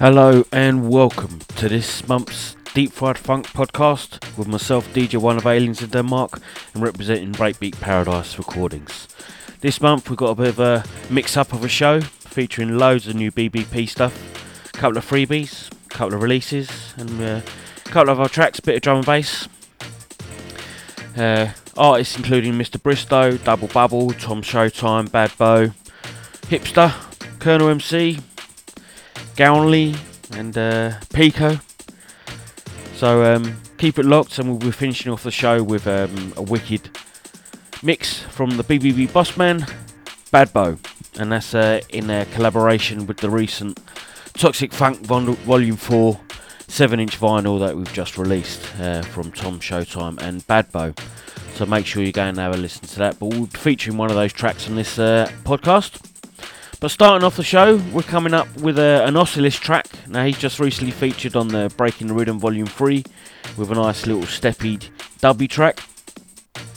Hello and welcome to this month's Deep Fried Funk podcast with myself, DJ One of Aliens in Denmark, and representing Breakbeat Paradise Recordings. This month we've got a bit of a mix up of a show featuring loads of new BBP stuff, a couple of freebies, a couple of releases, and uh, a couple of our tracks, a bit of drum and bass. Uh, artists including Mr. Bristow, Double Bubble, Tom Showtime, Bad Bo, Hipster, Colonel MC, Gownley, and uh, Pico. So um, keep it locked, and we'll be finishing off the show with um, a wicked mix from the BBP Bossman, Bad Bo, and that's uh, in a collaboration with the recent Toxic Funk Vol- Volume 4 7 inch vinyl that we've just released uh, from Tom Showtime and Bad Bo. So make sure you go and have a listen to that. But we'll be featuring one of those tracks on this uh, podcast. But starting off the show, we're coming up with a, an Oculus track. Now, he's just recently featured on the Breaking the Rhythm Volume 3 with a nice little steppy dubby track.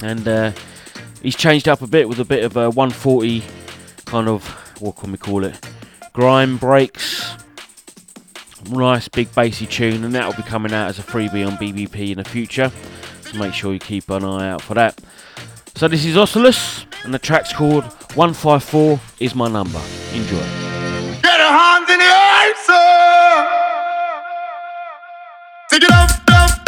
And uh, he's changed up a bit with a bit of a 140 kind of, what can we call it? Grime breaks. Nice big bassy tune, and that'll be coming out as a freebie on BBP in the future. So make sure you keep an eye out for that. So this is Oculus, and the track's called 154 is my number. Enjoy. Get your hands in the air, sir. Take it up.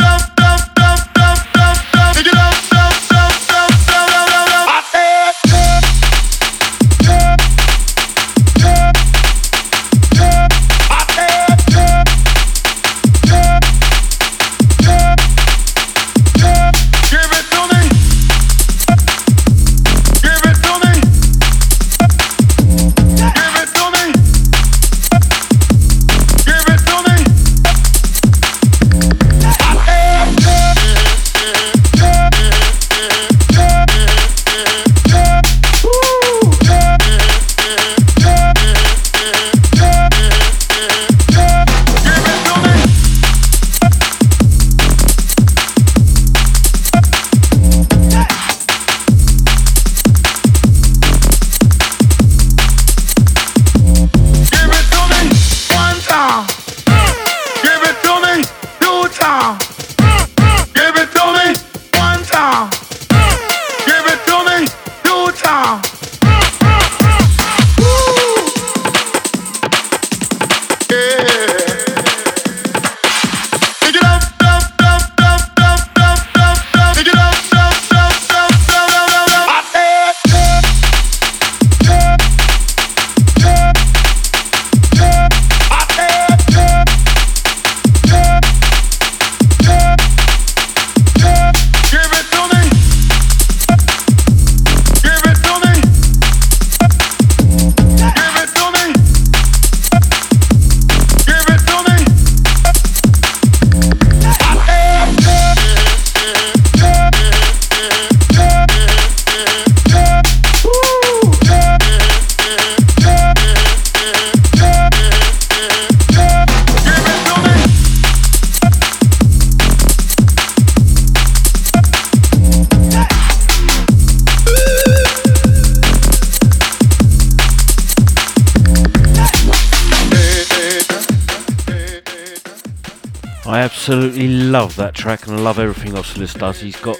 Absolutely love that track and I love everything Oculus does. He's got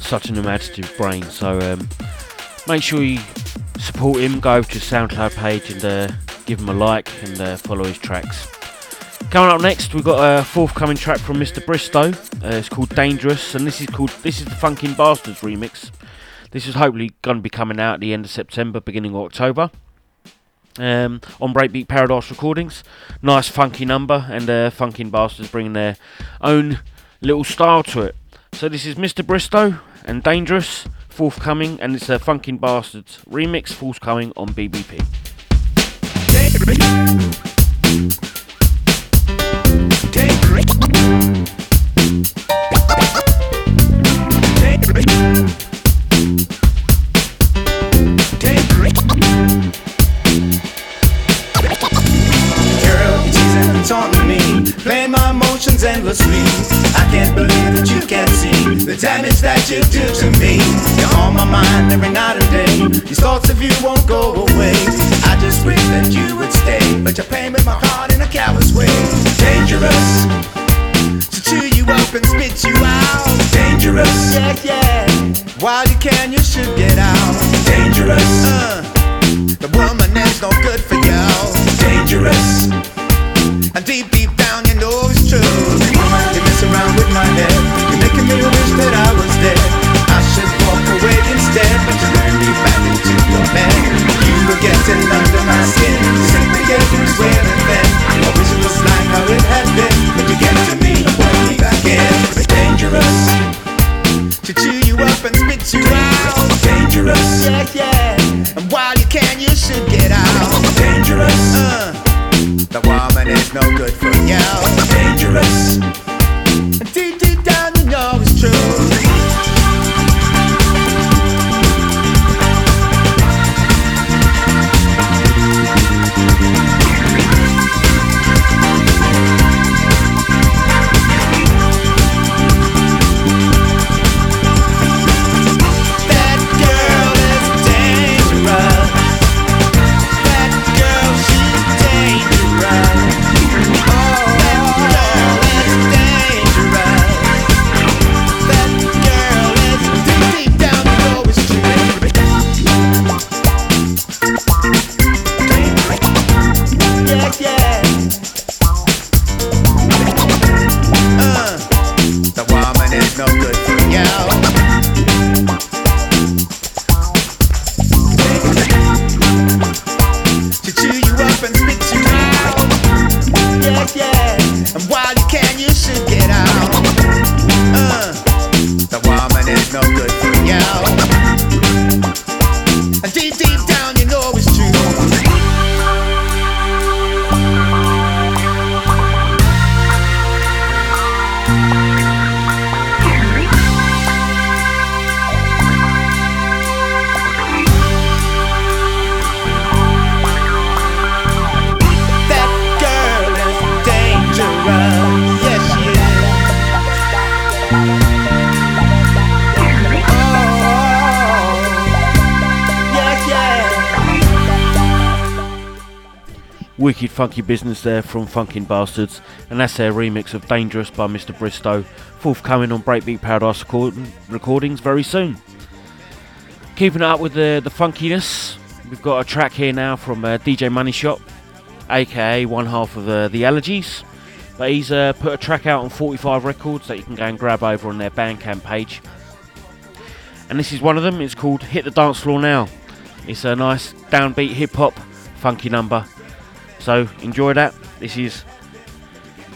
such an imaginative brain, so um, make sure you support him. Go over to his SoundCloud page and uh, give him a like and uh, follow his tracks. Coming up next, we've got a forthcoming track from Mr. Bristow. Uh, it's called Dangerous, and this is called this is the Funkin' Bastards remix. This is hopefully going to be coming out at the end of September, beginning of October um, on Breakbeat Paradise Recordings. Nice funky number, and uh, Funkin' Bastards bringing their own little style to it. So this is Mr. Bristow and Dangerous, forthcoming, and it's a Funkin' Bastards remix, forthcoming on BBP. Taunting me, playing my emotions emotions endlessly. I can't believe that you can't see the damage that you do to me. You're on my mind every night and day. These thoughts of you won't go away. I just wish that you would stay, but you're playing with my heart in a callous way. Dangerous to chew you up and spit you out. Dangerous, yeah, yeah. While you can, you should get out. Dangerous, uh. The woman is no good for you. Dangerous. And deep, deep down, you know it's true. You mess around with my head. You're making me wish that I was dead. I should walk away instead, but you learn me back into your bed. You were getting under my skin. Sink the was where and then. I wish it was like how it had been, but you get to me and me back in. It's Dangerous. To chew you up and spit you out. It's Dangerous. Yeah, yeah. And while you can, you should get out. It's Dangerous. Uh. The woman is no good for you. Dangerous. Wicked funky business there from Funkin' Bastards, and that's their remix of Dangerous by Mr. Bristow, forthcoming on Breakbeat Paradise record- recordings very soon. Keeping it up with the, the funkiness, we've got a track here now from uh, DJ Money Shot, aka one half of uh, The Allergies. But he's uh, put a track out on 45 Records that you can go and grab over on their Bandcamp page. And this is one of them, it's called Hit the Dance Floor Now. It's a nice downbeat hip hop funky number so enjoy that. This is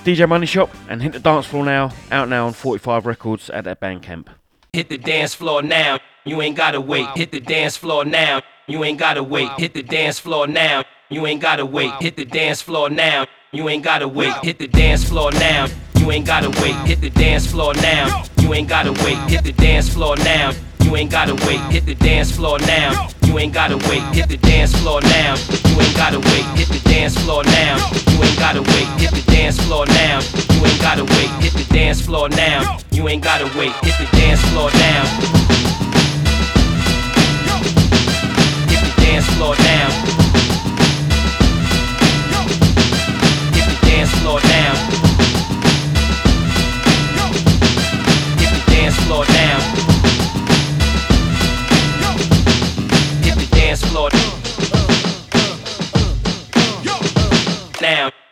DJ Money Shot and Hit the Dance Floor now, out now on 45 Records at their Bandcamp. Hit the dance floor now, you ain't gotta wait. Hit the dance floor now, you ain't gotta wait. Hit the dance floor now, you ain't gotta wait. Hit the dance floor now, you ain't gotta wait. Hit the dance floor now, you ain't gotta wait. Hit the dance floor now, you ain't gotta wait. Hit the dance floor now. You ain't gotta wait, hit the dance floor now. You ain't gotta wait, hit the dance floor now. You ain't gotta wait, hit the dance floor now. You ain't gotta wait, hit the dance floor now. You ain't gotta wait, hit the dance floor now. You ain't gotta wait, hit the dance floor now. Hit the dance floor now. Hit the dance floor now. Hit the dance floor now. Dance floor. Now.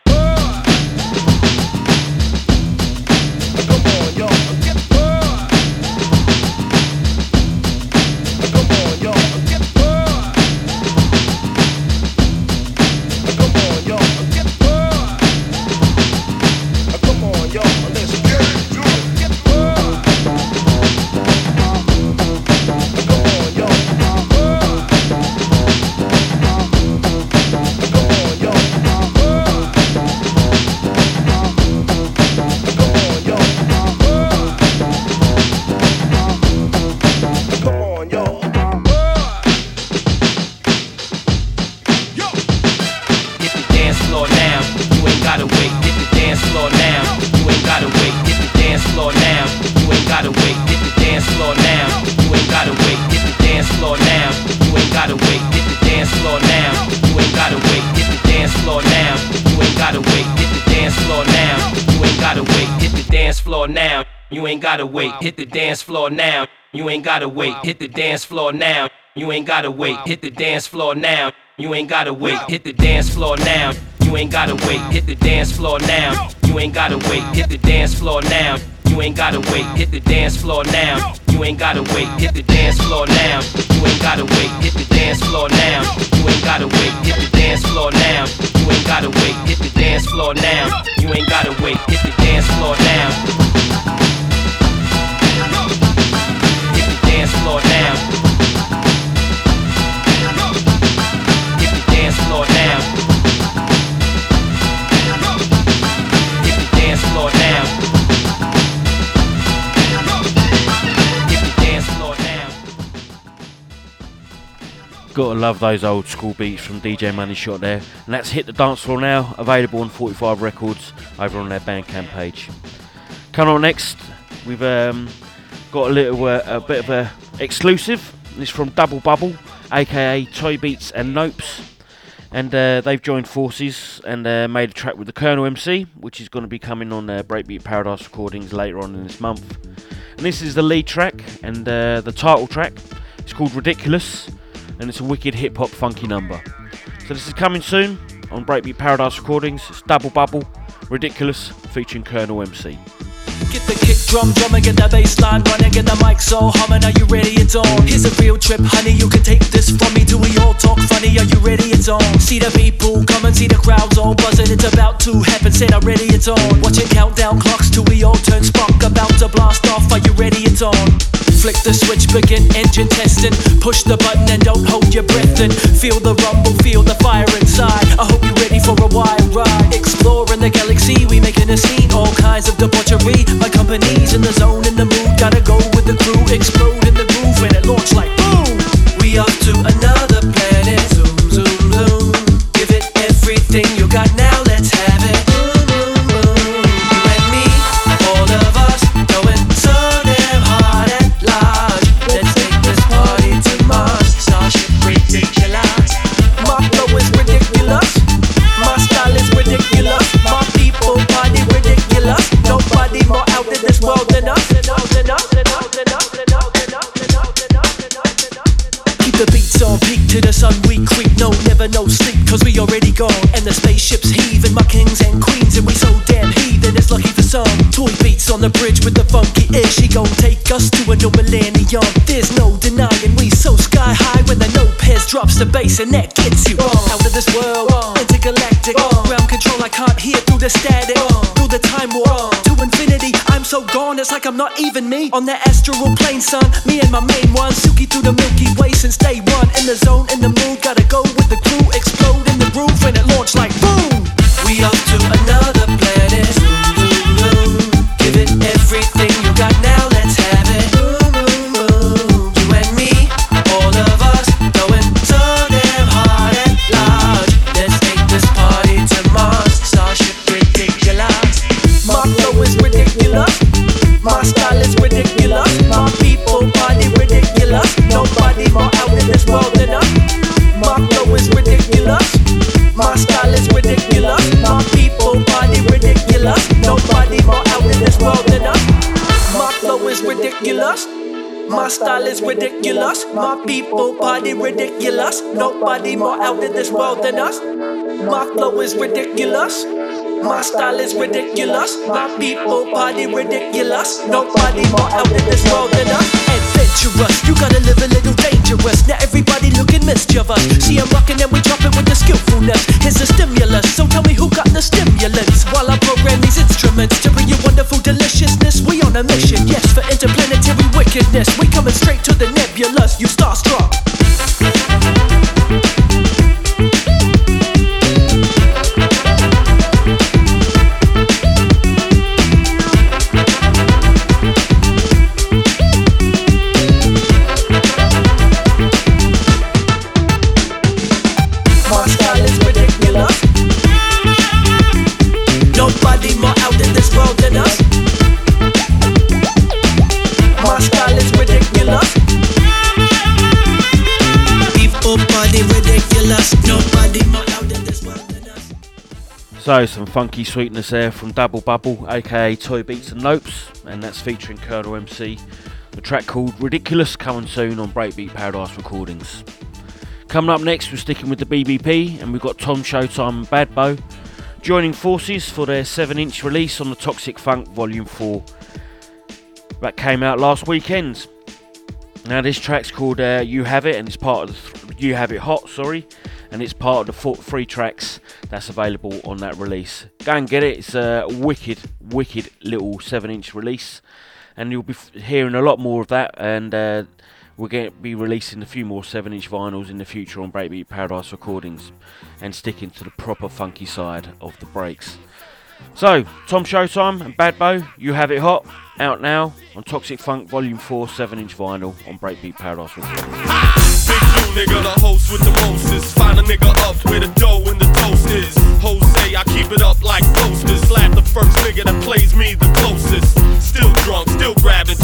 Hit the dance floor now. You ain't gotta wait, hit the dance floor now. You ain't gotta wait, hit the dance floor now. You ain't gotta wait, hit the dance floor now. You ain't gotta wait, hit the dance floor now. You ain't gotta wait, hit the dance floor now. You ain't gotta wait, hit the dance floor now. You ain't gotta wait, hit the dance floor now. You ain't gotta wait, hit the dance floor now. You ain't gotta wait, hit the dance floor now. You ain't gotta wait, hit the dance floor now. You ain't gotta wait, hit the dance floor now. Floor. Hit the dance floor. Hit the dance floor. Gotta love those old school beats from DJ Money Shot there. And that's Hit the Dance Floor now, available on 45 Records over on their Bandcamp page. Coming on next, we've um, got a little, uh, a bit of a exclusive. This from Double Bubble, aka Toy Beats and Nopes. And uh, they've joined forces and uh, made a track with the Colonel MC, which is going to be coming on uh, Breakbeat Paradise recordings later on in this month. And this is the lead track and uh, the title track. It's called Ridiculous, and it's a wicked hip hop funky number. So this is coming soon on Breakbeat Paradise recordings. It's Double Bubble, Ridiculous, featuring Colonel MC. Get the kick drum, drum and get the bass line running, get the mic so humming. Are you ready? It's on. Here's a real trip, honey. You can take this from me. Do we all talk funny? Are you ready? It's on. See the people come and see the crowds all buzzing. It's about to happen. Said I'm ready. It's on. Watching countdown clocks till we all turn spark. About to blast off. Are you ready? It's on. Flick the switch, begin engine testing. Push the button and don't hold your breath. And feel the rumble, feel the fire inside. I hope you're ready for a wild ride. Exploring the galaxy, we making a scene. All kinds of debauchery. My company's in the zone, in the mood. Gotta go with the crew. Explode in the groove when it launch like boom. We off to another planet. Zoom, zoom, zoom. Give it everything you got now. Let's have it. The beats on peak to the sun we creep. No, never no sleep, cause we already gone. And the spaceships heaving, my kings and queens. And we so damn heathen, it's lucky for some. Toy beats on the bridge with the funky ish. She gon' take us to a new millennium. There's no denying we so sky high when the no pairs drops the bass and that gets you out of this world. Intergalactic uh. ground control, I can't hear through the static. Uh. Through the time warp to infinity. I'm so gone, it's like I'm not even me. On the astral plane, son. Me and my main one, Suki through the Milky Way since day one. In the zone, in the mood, gotta go with the crew. Explode in the groove when it launch like boom. We up to another is ridiculous. My style is ridiculous. My people party ridiculous. Nobody more out in this world than us. My flow is ridiculous. My style is ridiculous. My people party ridiculous. Nobody more out in this world than us. My flow is ridiculous. My style is ridiculous. My people party ridiculous. Nobody more out in this world than us. You gotta live a little dangerous. Now everybody looking mischievous. See, I'm rocking and we drop it with the skillfulness. Here's the stimulus, so tell me who got the stimulants. While I program these instruments to bring you wonderful deliciousness, we on a mission. Yes, for interplanetary wickedness. We coming straight to the nebulous. You starstruck. So, some funky sweetness there from Double Bubble, aka Toy Beats and Nopes, and that's featuring Colonel MC. The track called Ridiculous coming soon on Breakbeat Paradise Recordings. Coming up next, we're sticking with the BBP, and we've got Tom Showtime and Bad Bo joining forces for their 7 inch release on the Toxic Funk Volume 4 that came out last weekend. Now, this track's called uh, You Have It, and it's part of th- You Have It Hot, sorry, and it's part of the four, three tracks that's available on that release. Go and get it, it's a wicked, wicked little 7 inch release, and you'll be f- hearing a lot more of that. And uh, we're going to be releasing a few more 7 inch vinyls in the future on Breakbeat Paradise Recordings and sticking to the proper funky side of the breaks. So, Tom Showtime and Bad Bo, You Have It Hot, out now on Toxic Funk Volume 4 7 inch vinyl on Breakbeat Paradise. Big nigga, the host with the mostest. Find a nigga up where the dough and the toast is. Jose, I keep it up like posters. Slap the first nigga that plays me the closest. Still drunk, still grabbing.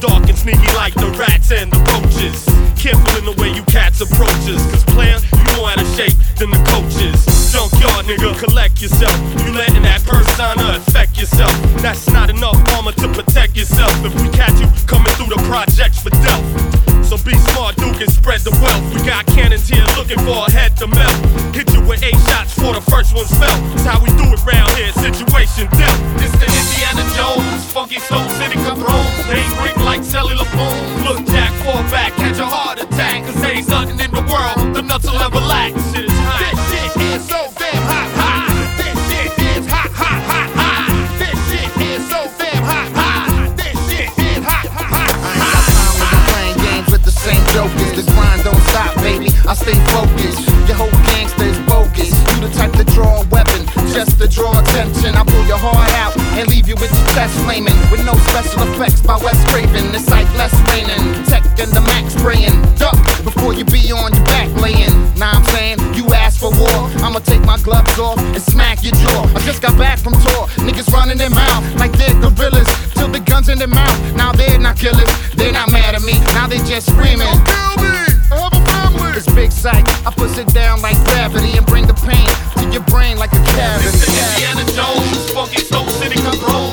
Dark and sneaky like the rats and the roaches. Careful in the way you cats approaches. Cause player, you more out of shape than the coaches. Junkyard nigga, collect yourself. You letting that persona affect yourself. That's not enough armor to protect yourself. If we catch you coming through the projects for death. So be smart, Duke, and spread the wealth. We got cannons here looking for a head to melt. Hit you with eight shots for the first one's felt. That's how we do it round here. Situation dealt. It's the Indiana Jones, funky soul city cabrones. They ring like cellular phone. Look, Jack, fall back, catch a heart attack. Cause ain't nothing in the world. The nuts will ever lack. Shit is hot. This shit is so I stay focused. Your whole gangster is bogus. You the type to draw a weapon just to draw attention. I pull your heart out and leave you with your chest flaming. With no special effects by Wes Craven. It's like less raining. Tech and the max spraying. Duck before you be on your back laying. Nah, I'm saying you ask for war. I'ma take my gloves off and smack your jaw. I just got back from tour. Niggas running their mouth like they're gorillas. Till the guns in their mouth. Now they're not killers. They're not mad at me. Now they just screaming. Family! It's big sight. I push it down like gravity and bring the pain to your brain like a cavity. The Indiana Jones, funky soul city cabrones.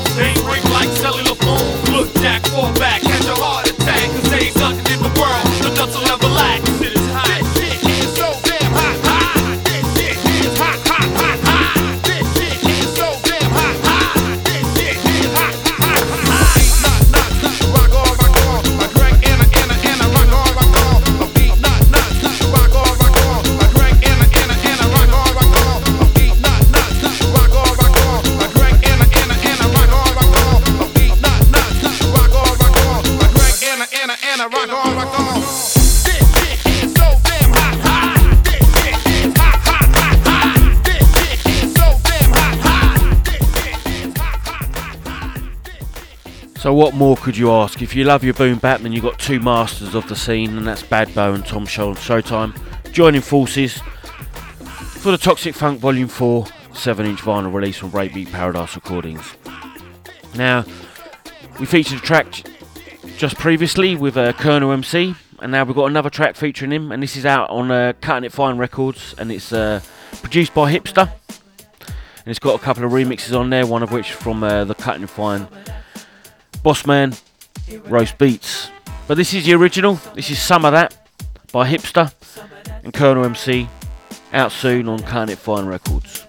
So, what more could you ask? If you love your boom bap, then you've got two masters of the scene, and that's Bad Bo and Tom Show on Showtime, joining forces for the Toxic Funk Volume 4 7 inch vinyl release on Breakbeat Paradise Recordings. Now, we featured a track just previously with uh, Colonel MC, and now we've got another track featuring him, and this is out on uh, Cutting It Fine Records, and it's uh, produced by Hipster. And it's got a couple of remixes on there, one of which from uh, the Cutting It Fine Bossman, Roast Beats. But this is the original. This is some of that by Hipster and Colonel MC. Out soon on Cutting It Fine Records.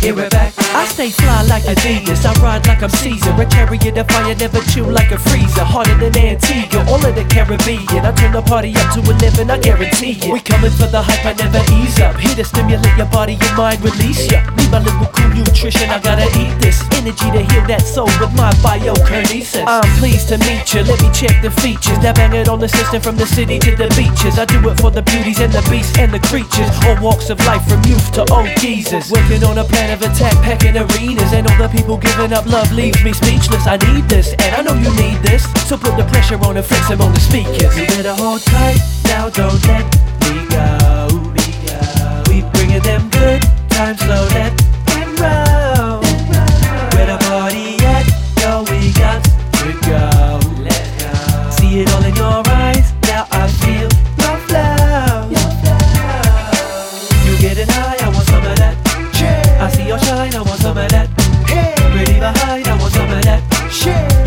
Hear it back. I stay fly like Adidas. I ride like I'm Caesar. A carrier the fire, never chill like a freezer. Harder than Antigua, all of the Caribbean. I turn the party up to 11, I guarantee it. We coming for the hype, I never ease up. Here to stimulate your body, your mind, release ya. Need my little cool nutrition, I gotta eat this. Energy to heal that soul with my biokinesis. I'm pleased to meet you, let me check the features. Now bang it on the system from the city to the beaches. I do it for the beauties and the beasts and the creatures. All walks of life from youth to old geezers. Working on a plan attack, packing arenas. And all the people giving up love leaves me speechless. I need this, and I know you need this. So put the pressure on and flex them on the speakers. You better hold tight, now don't let me go. We bringing them good times, slow let them roll. Where the party at? Yo, we got to go. Let's go. See it all in your eyes. Now I feel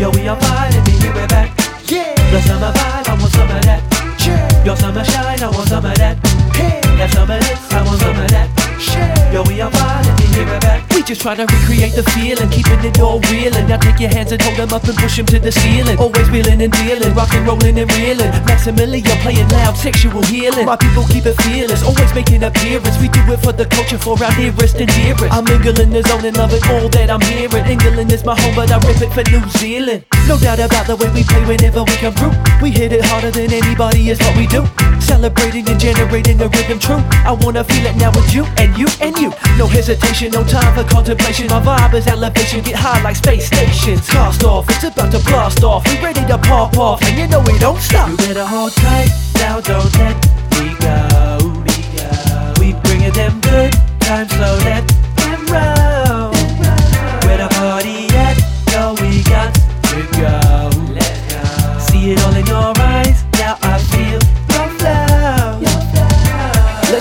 Yeah, we are fine and you give it back. Yeah. The summer vibe, I want some of that. Yeah. Your summer shine, I want some of that. Hey. That summer this, I want some of that just try to recreate the feeling, keeping it all real. And now take your hands and hold them up and push them to the ceiling. Always wheeling and dealing, rocking, rolling and reeling. Maximilian playing loud, sexual healing. My people keep it fearless, always making appearance. We do it for the culture, for our nearest and dearest. I'm mingling the zone and loving all that I'm hearing. England is my home, but I rip it for New Zealand. No doubt about the way we play whenever we come through. We hit it harder than anybody, is what we do. Celebrating and generating a rhythm true. I wanna feel it now with you and you and you. No hesitation, no time for contemplation. My vibe is elevation, get high like space stations. Cast off, it's about to blast off. We ready to pop off, and you know we don't stop. You better hold tight, now don't let. Me go. We bringing them good times, so let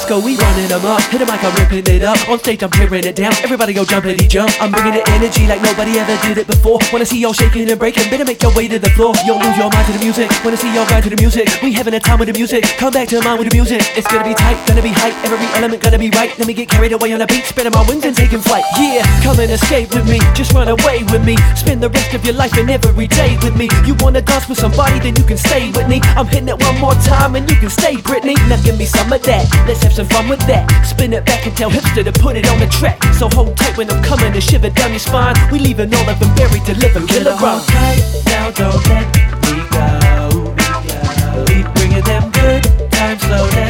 Go, we running them up. Hit the mic, I'm ripping it up. On stage, I'm tearing it down. Everybody go jumpity jump. I'm bringing the energy like nobody ever did it before. Wanna see y'all shaking and breaking? Better make your way to the floor. You'll lose your mind to the music. Wanna see y'all grind to the music? We having a time with the music. Come back to mine with the music. It's gonna be tight, gonna be hype. Every element gonna be right. Let me get carried away on the beat, spreading my wings and taking flight. Yeah, come and escape with me. Just run away with me. Spend the rest of your life and every day with me. You wanna dance with somebody, then you can stay with me. I'm hitting it one more time and you can stay, Britney. Now give me some of that. Let's have some fun with that. Spin it back and tell hipster to put it on the track. So hold tight when I'm coming to shiver down your spine. We leaving all of them buried to live a kilogram. tight, now don't let me go. We bringing them good times, slow let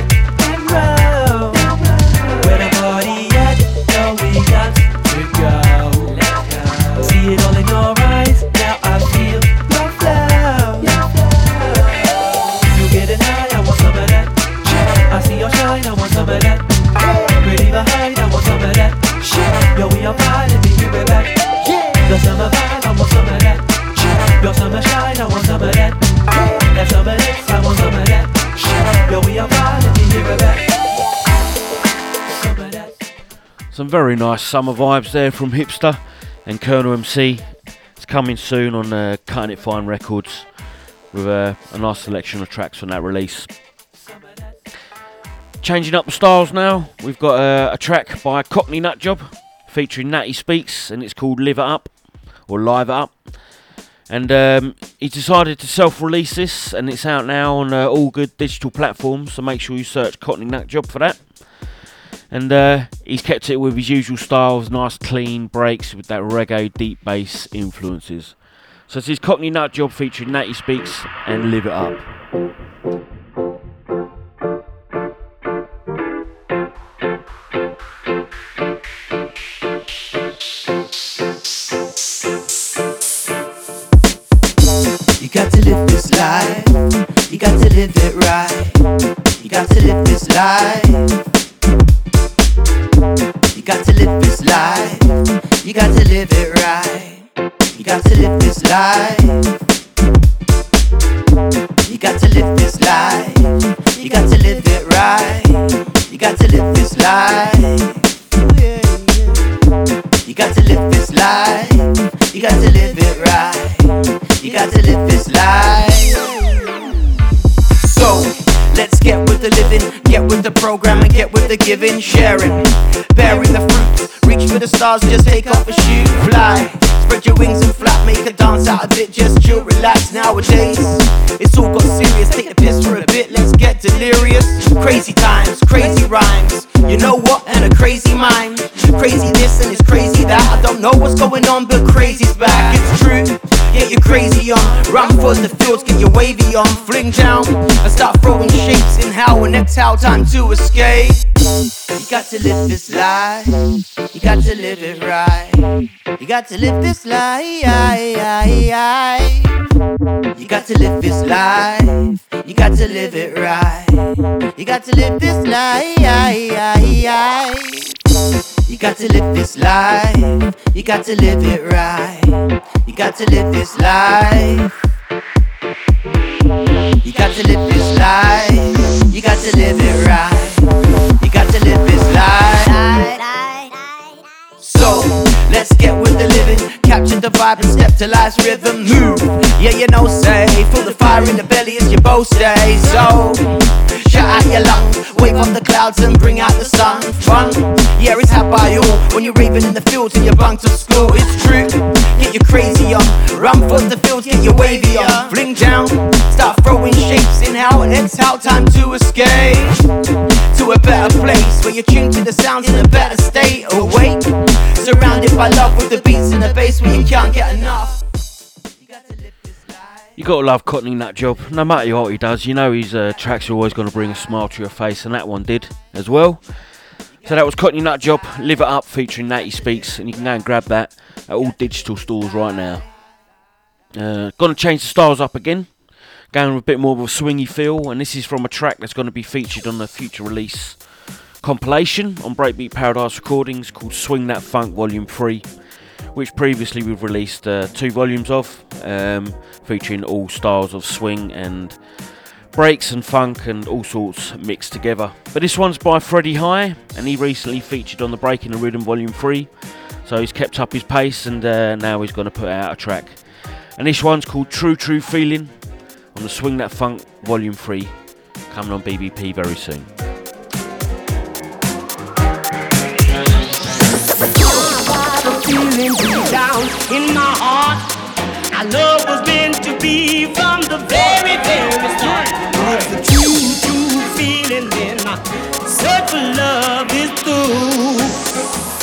Some very nice summer vibes there from Hipster and Colonel MC. It's coming soon on uh, Cutting It Fine Records with uh, a nice selection of tracks from that release. Changing up the styles now, we've got uh, a track by Cockney Nutjob featuring Natty Speaks and it's called Live It Up or Live It Up. And um, he decided to self release this and it's out now on uh, all good digital platforms, so make sure you search Cockney Nutjob for that and uh, he's kept it with his usual styles, nice clean breaks with that reggae deep bass influences. So this is Cockney Nut Job featuring Natty Speaks and Live It Up. You got to live this life. You got to live it right. You got to live this life. You got to live this life. You got to live it right. You got to live this life. You got to live this life. You got to live it right. You got to live this life. You got to live this life. You got to live it right. You got to live this life. Let's get with the living, get with the program, and get with the giving, sharing, bearing the fruits. Reach for the stars, just take off a shoe, fly. Spread your wings and flap, make a dance out of it, just chill, relax. Nowadays, it's all got serious. Take the piss for a bit, let's get delirious. Crazy times, crazy rhymes. You know what? And a crazy mind. Crazy this and it's crazy that. I don't know what's going on, but crazy's back. It's true. Get your crazy on. Run for the fields, get your wavy on. Fling down and start throwing shapes. Inhale and exhale, time to escape. You got to live this life. You got to live it right. You got to live this life. You got to live this life. You got to live it right. You got to live this life. You got to live this life. You got to live it right. You got to live this life. You got to live this life. You got to live it right. You got to live this life. Let's get with the living, capture the vibe and step to life's rhythm. Move, yeah, you know, say, feel the fire in the belly as you both stay. So shout out your lungs. Wave off the clouds and bring out the sun. Fun, yeah, it's had by all. When you're raving in the fields and you're bunked to school, it's true. Get you crazy on. Run for the fields, get your wavy on. Fling down, start throwing shapes. Inhale and exhale, time to escape to a better place where you're tuned to the sounds in a better state. Awake, surrounded by love with the beats and the bass where you can't get enough. You gotta love Cockney Nut Job. No matter what he does, you know his uh, tracks are always gonna bring a smile to your face, and that one did as well. So that was Cockney Nut Job, Live It Up featuring Natty Speaks, and you can go and grab that at all digital stores right now. Uh, gonna change the styles up again, going with a bit more of a swingy feel, and this is from a track that's gonna be featured on the future release compilation on Breakbeat Paradise Recordings called Swing That Funk Volume 3 which previously we've released uh, two volumes of, um, featuring all styles of swing and breaks and funk and all sorts mixed together. But this one's by Freddie High, and he recently featured on the Breaking the Rhythm Volume 3, so he's kept up his pace and uh, now he's going to put out a track. And this one's called True True Feeling on the Swing That Funk Volume 3, coming on BBP very soon. love was meant to be from the very, very start. The true, true feeling my search for love is through.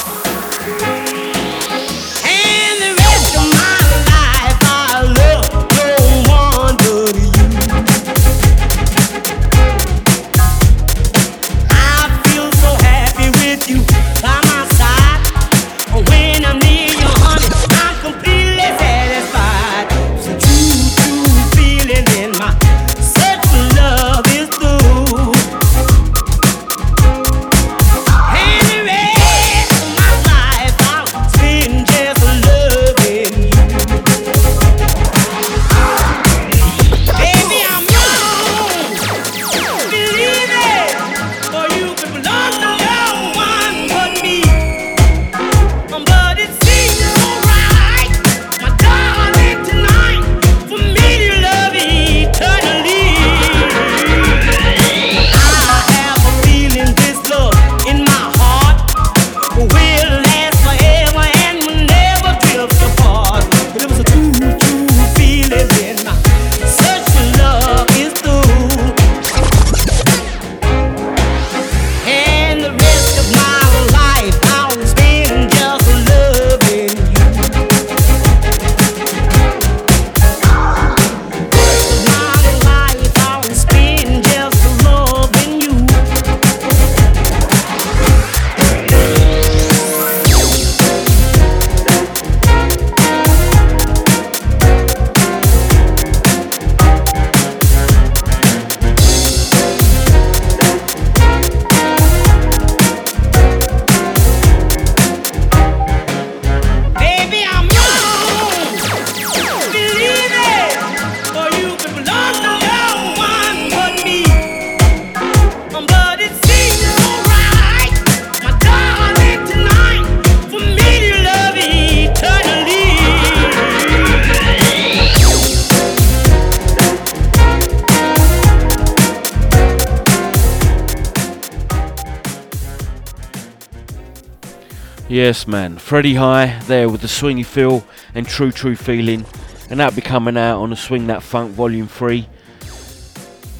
Yes, man. Freddie High there with the swingy feel and true, true feeling. And that'll be coming out on the Swing That Funk Volume 3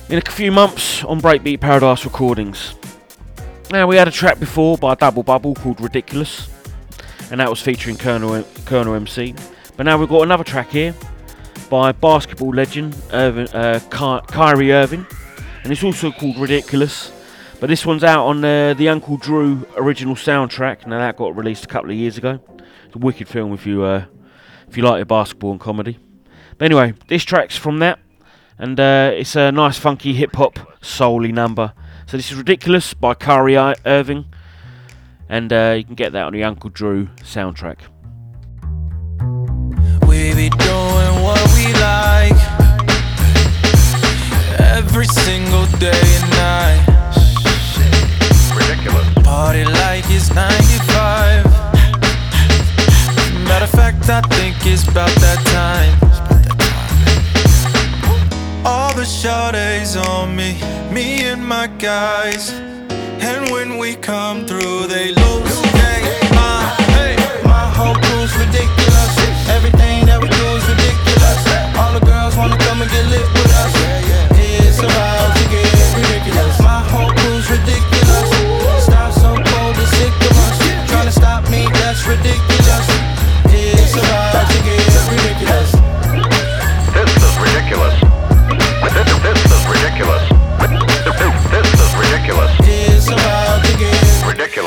in a few months on Breakbeat Paradise Recordings. Now, we had a track before by Double Bubble called Ridiculous, and that was featuring Colonel, M- Colonel MC. But now we've got another track here by basketball legend Irvin, uh, Ky- Kyrie Irving, and it's also called Ridiculous. But this one's out on uh, the Uncle Drew original soundtrack. Now that got released a couple of years ago. It's a wicked film if you uh, if you like your basketball and comedy. But anyway, this track's from that, and uh, it's a nice funky hip hop soul number. So this is Ridiculous by Kyrie Irving, and uh, you can get that on the Uncle Drew soundtrack. We be doing what we like every single day and night. Party like it's 95. Matter of fact, I think it's about that time. All the shorties on me, me and my guys. And when we come through, they lose.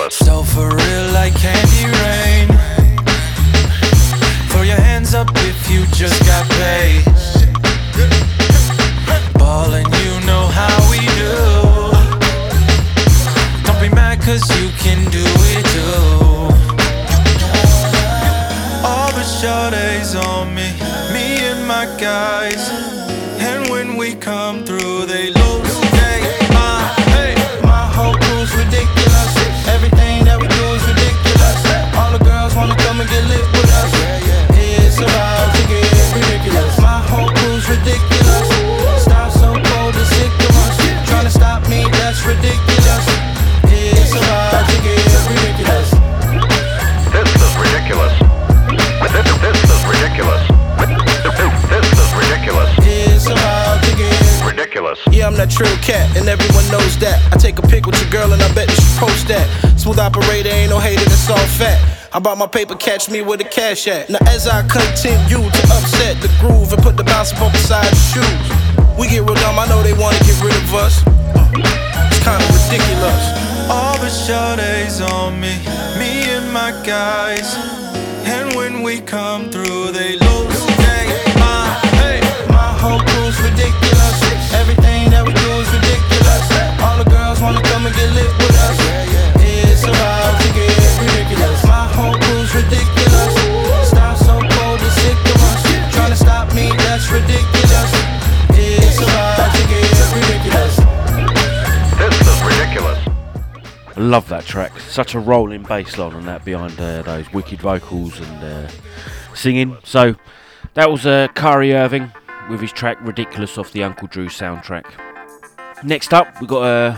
Ridiculous. So for real, like candy rain. Throw your hands up if you just got paid. Yeah, I'm that trill cat, and everyone knows that. I take a pic with your girl, and I bet that she post that. Smooth operator, ain't no hater, that's all fat. I bought my paper, catch me with a cash at. Now, as I continue to upset the groove and put the bounce up beside the shoes, we get real dumb, I know they wanna get rid of us. It's kinda ridiculous. All the shorties on me, me and my guys. And when we come through, they love that track. Such a rolling bass line on that behind uh, those wicked vocals and uh, singing. So that was uh, Kyrie Irving with his track Ridiculous off the Uncle Drew soundtrack. Next up, we got uh,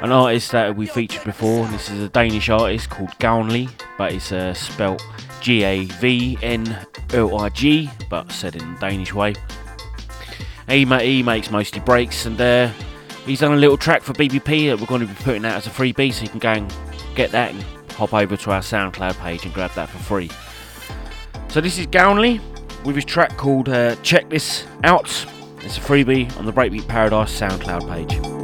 an artist that we featured before, this is a Danish artist called Gawnly, but it's uh, spelt G A V N L I G, but said in Danish way. He, ma- he makes mostly breaks, and uh, he's done a little track for BBP that we're going to be putting out as a freebie, so you can go and get that and hop over to our SoundCloud page and grab that for free. So this is Gownley with his track called uh, Check This Out. It's a freebie on the Breakbeat Paradise SoundCloud page.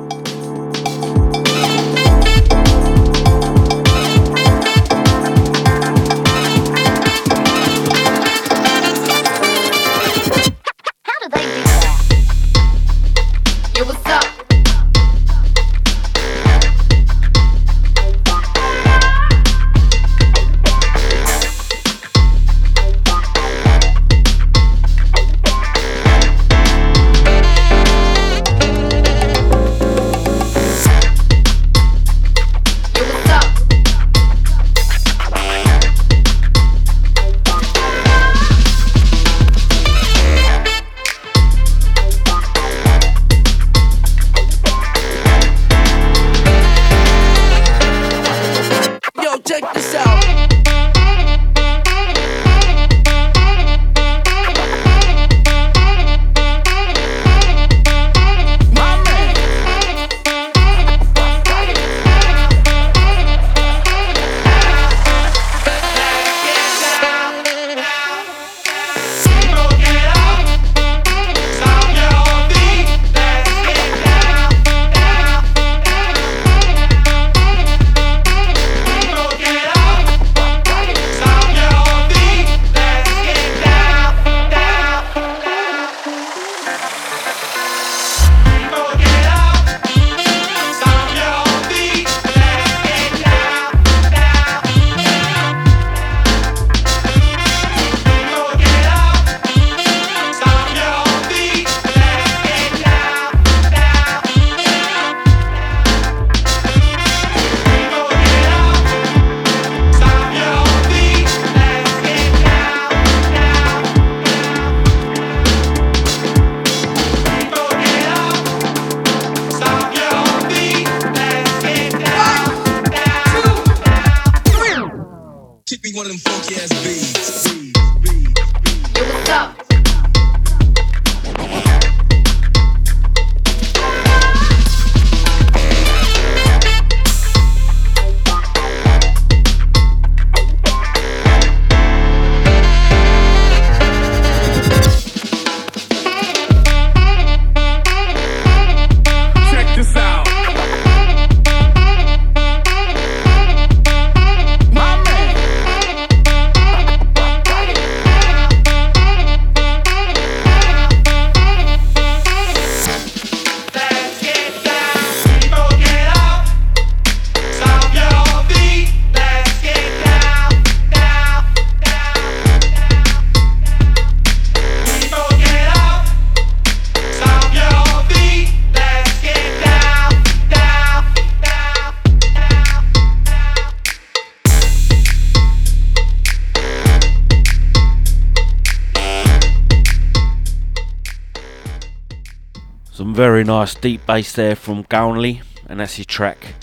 Very nice deep bass there from Gownley, and that's his track.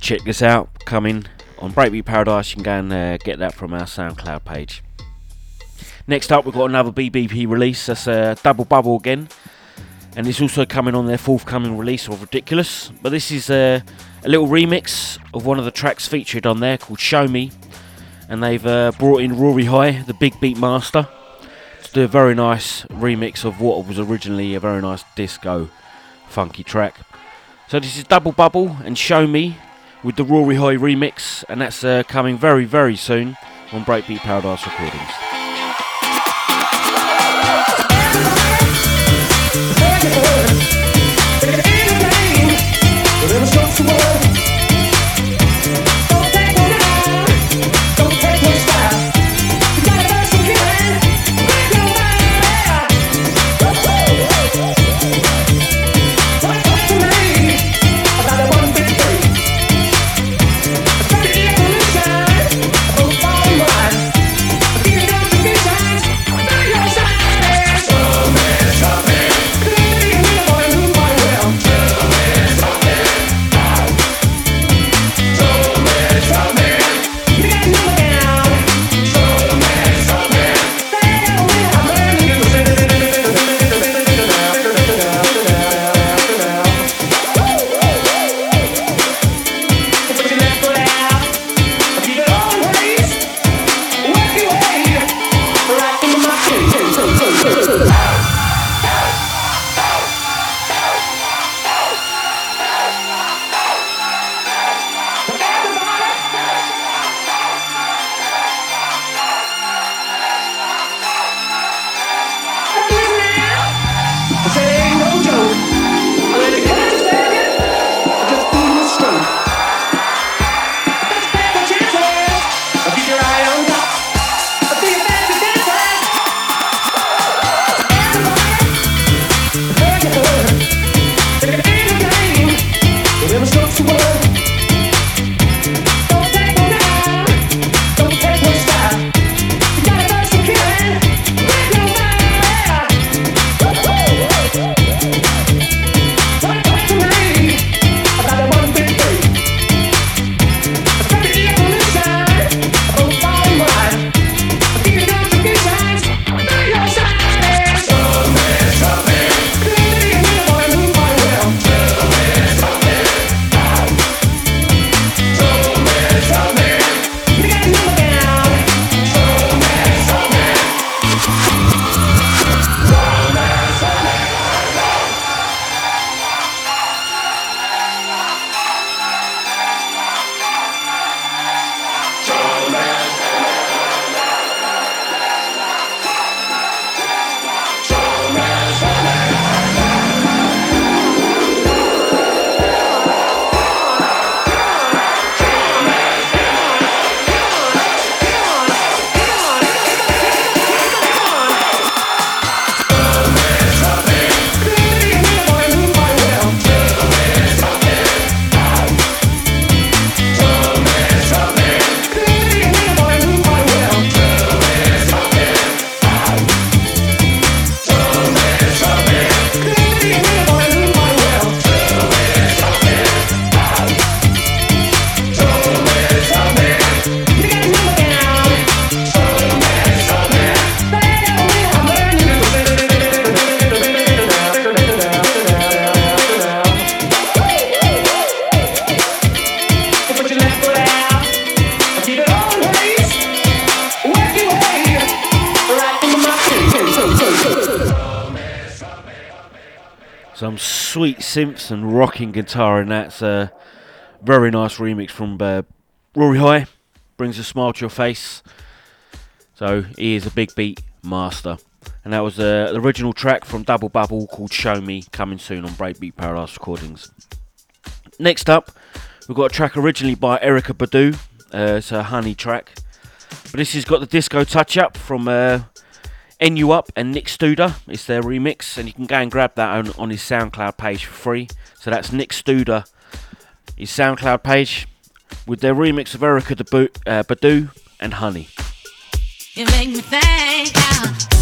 Check this out, coming on Breakbeat Paradise. You can go and uh, get that from our SoundCloud page. Next up, we've got another BBP release. That's uh, Double Bubble again, and it's also coming on their forthcoming release of Ridiculous. But this is uh, a little remix of one of the tracks featured on there called Show Me, and they've uh, brought in Rory High, the big beat master, to do a very nice remix of what was originally a very nice disco funky track. So this is Double Bubble and Show Me with the Rory High remix, and that's uh, coming very, very soon on Breakbeat Paradise Recordings. Simpson rocking guitar, and that's a very nice remix from uh, Rory High. Brings a smile to your face. So he is a big beat master. And that was uh, the original track from Double Bubble called Show Me, coming soon on Breakbeat Paradise Recordings. Next up, we've got a track originally by Erykah Badu. Uh, it's a honey track. But this has got the disco touch up from uh, NU Up and Nick Studer It's their remix, and you can go and grab that on, on his SoundCloud page for free. So that's Nick Studer, his SoundCloud page, with their remix of Erykah the uh, Badu and Honey. You make me think. Uh,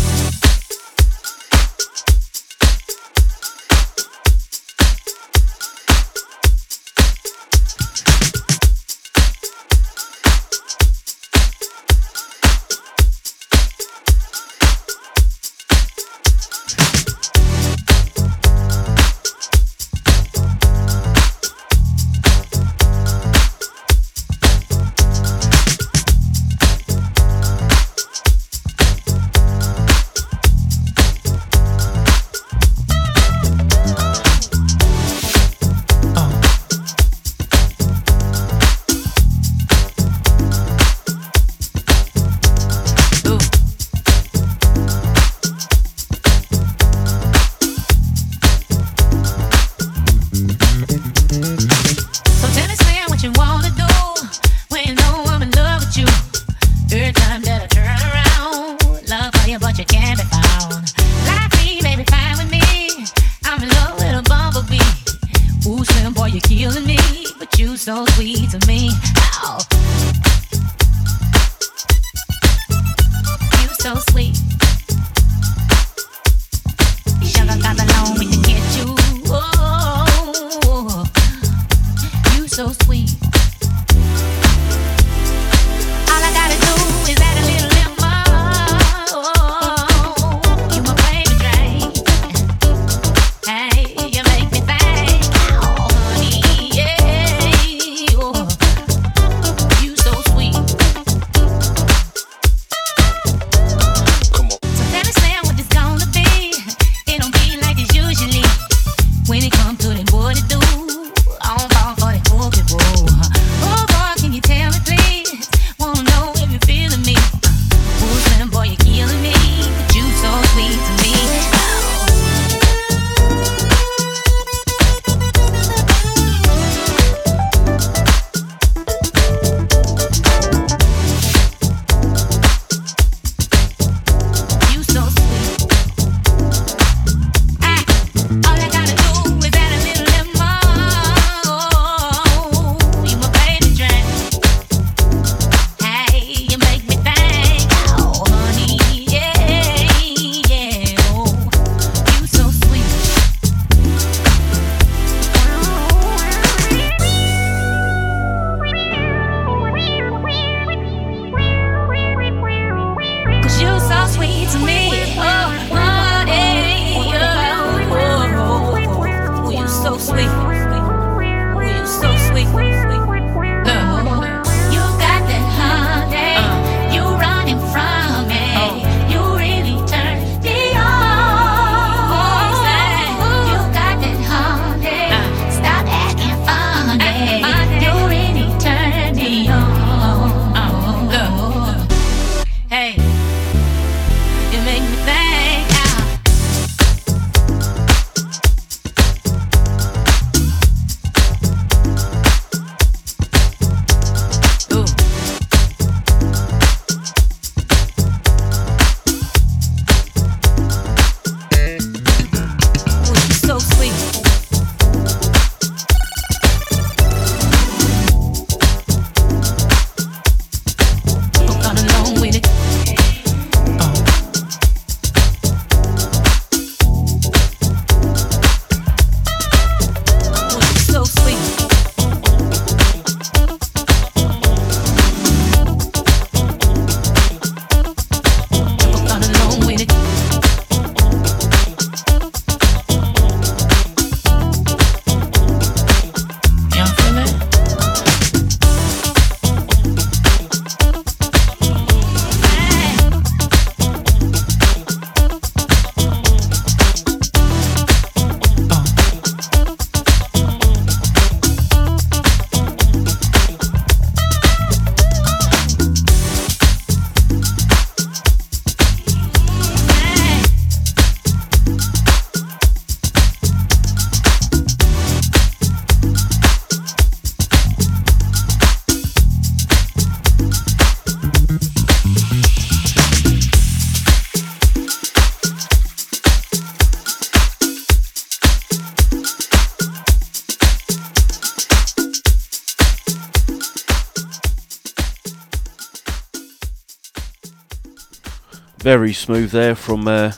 Very smooth there from uh,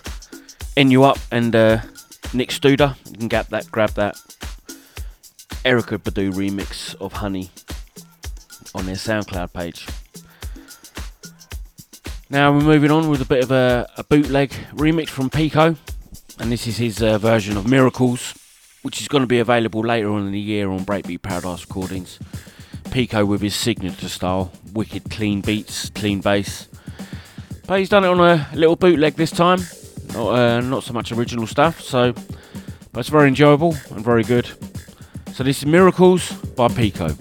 Up and uh, Nick Studer. You can get that, grab that Erykah Badu remix of Honey on their SoundCloud page. Now we're moving on with a bit of a, a bootleg remix from Pico, and this is his uh, version of Miracles, which is going to be available later on in the year on Breakbeat Paradise Recordings. Pico with his signature style, wicked clean beats, clean bass. But he's done it on a little bootleg this time, not, uh, not so much original stuff. So, but it's very enjoyable and very good. So this is Miracles by Pico.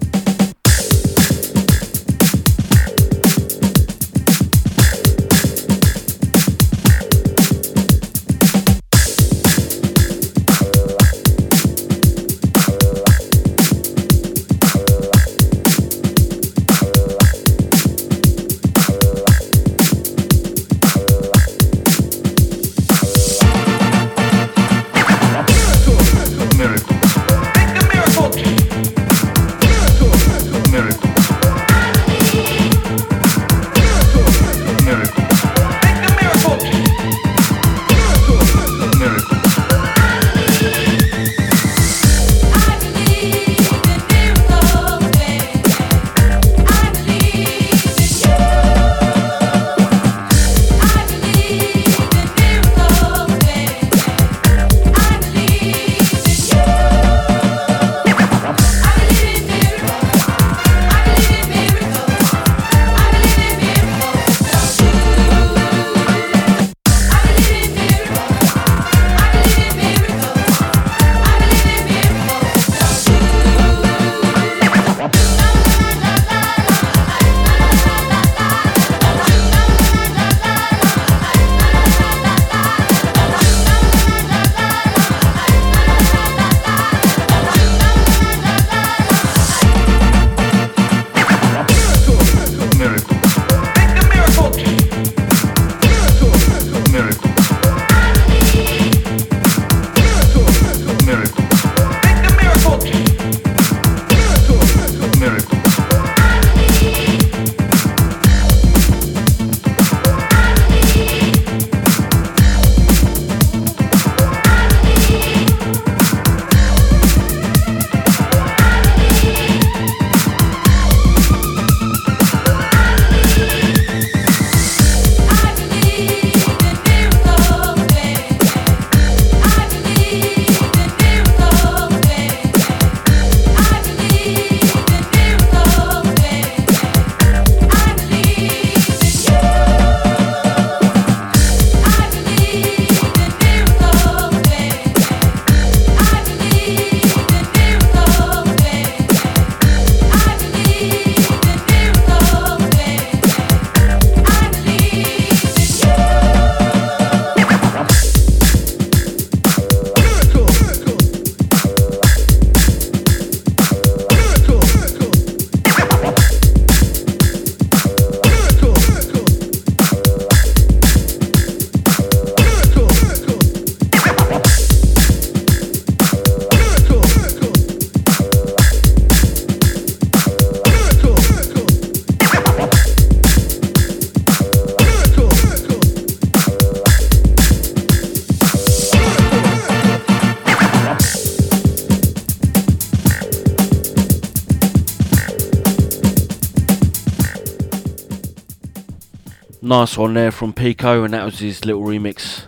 Nice one there from Pico, and that was his little remix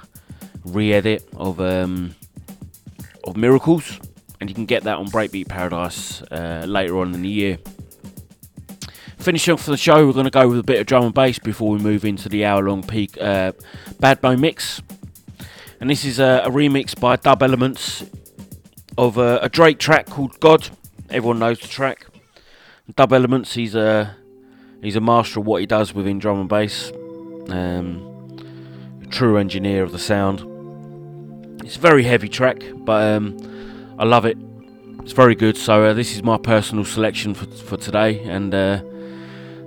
re-edit of um, of Miracles, and you can get that on Breakbeat Paradise uh, later on in the year. Finishing off the show, we're going to go with a bit of drum and bass before we move into the hour-long peak uh, Bad Bo mix, and this is a, a remix by Dub Elements of a, a Drake track called God. Everyone knows the track. Dub Elements, he's a he's a master of what he does within drum and bass um, true engineer of the sound. It's a very heavy track, but um, I love it. It's very good. So uh, this is my personal selection for for today, and uh,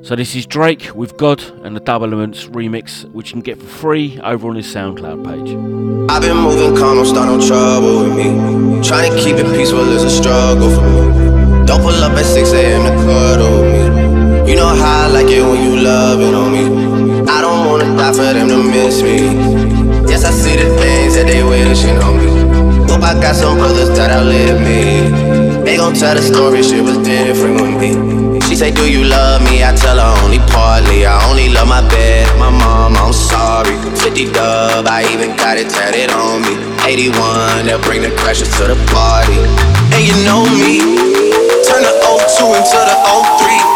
so this is Drake with God and the Double Elements remix, which you can get for free over on his SoundCloud page. I've been moving calm, don't start no trouble with me. Trying to keep it peaceful is a struggle for me. Don't pull up at 6 a.m. to cuddle me. You know how I like it when you loving on me. Die for them to miss me. Yes, I see the things that they wishing on me. Hope I got some brothers that outlive me. They gon' tell the story, shit was different with me. She say, Do you love me? I tell her only partly. I only love my bed, my mom, I'm sorry. 50 dub, I even got it tatted on me. 81, they'll bring the crashers to the party. And you know me, turn the 02 into the 03,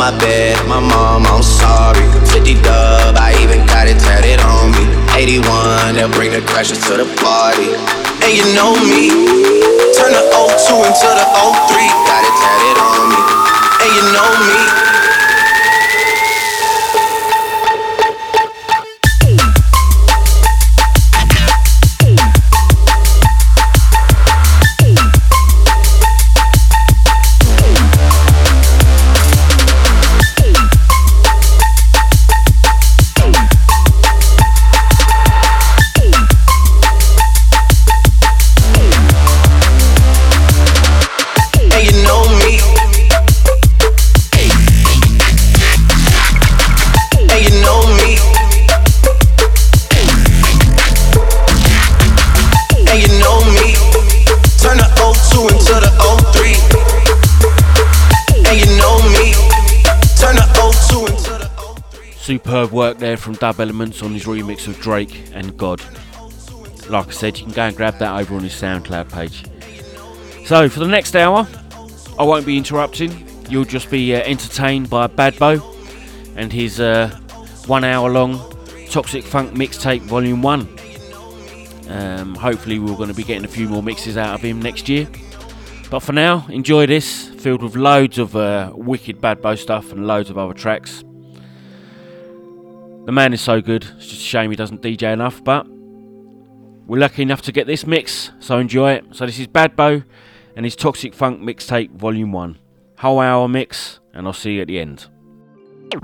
my bed, my mom, I'm sorry. 50 dub, I even got it tatted on me. 81, they'll bring the crashers to the party. And you know me, turn the 02 into the 03. Got it tatted Superb work there from Dub Elements on his remix of Drake and God. Like I said, you can go and grab that over on his SoundCloud page. So, for the next hour, I won't be interrupting. You'll just be uh, entertained by Bad Bo and his uh, one hour long Toxic Funk mixtape volume 1. Um, hopefully, we're going to be getting a few more mixes out of him next year. But for now, enjoy this, filled with loads of uh, wicked Bad Bo stuff and loads of other tracks. The man is so good, it's just a shame he doesn't DJ enough, but we're lucky enough to get this mix, so enjoy it. So, this is Bad Badbo and his Toxic Funk mixtape volume 1. Whole hour mix, and I'll see you at the end. Uh,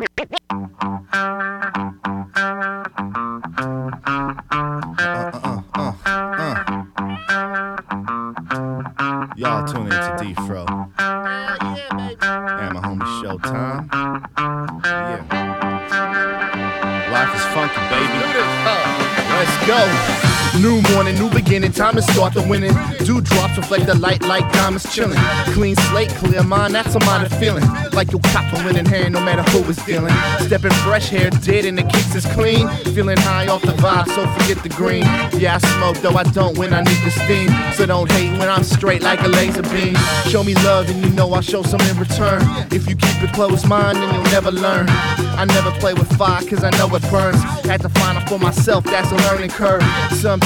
uh, uh. Y'all tune in to D Fro. And my homie Showtime. Yeah. Life is funky, baby. Let's go. New morning, new beginning, time to start the winning. Dew drops reflect the light like diamonds chilling. Clean slate, clear mind, that's a modern feeling. Like you cop a winning hand, no matter who is dealing. Stepping fresh, hair dead, and the kicks is clean. Feeling high off the vibe, so forget the green. Yeah, I smoke, though I don't when I need the steam. So don't hate when I'm straight like a laser beam. Show me love, and you know I'll show some in return. If you keep it closed mind, then you'll never learn. I never play with fire, cause I know it burns. Had to find out for myself, that's a learning curve.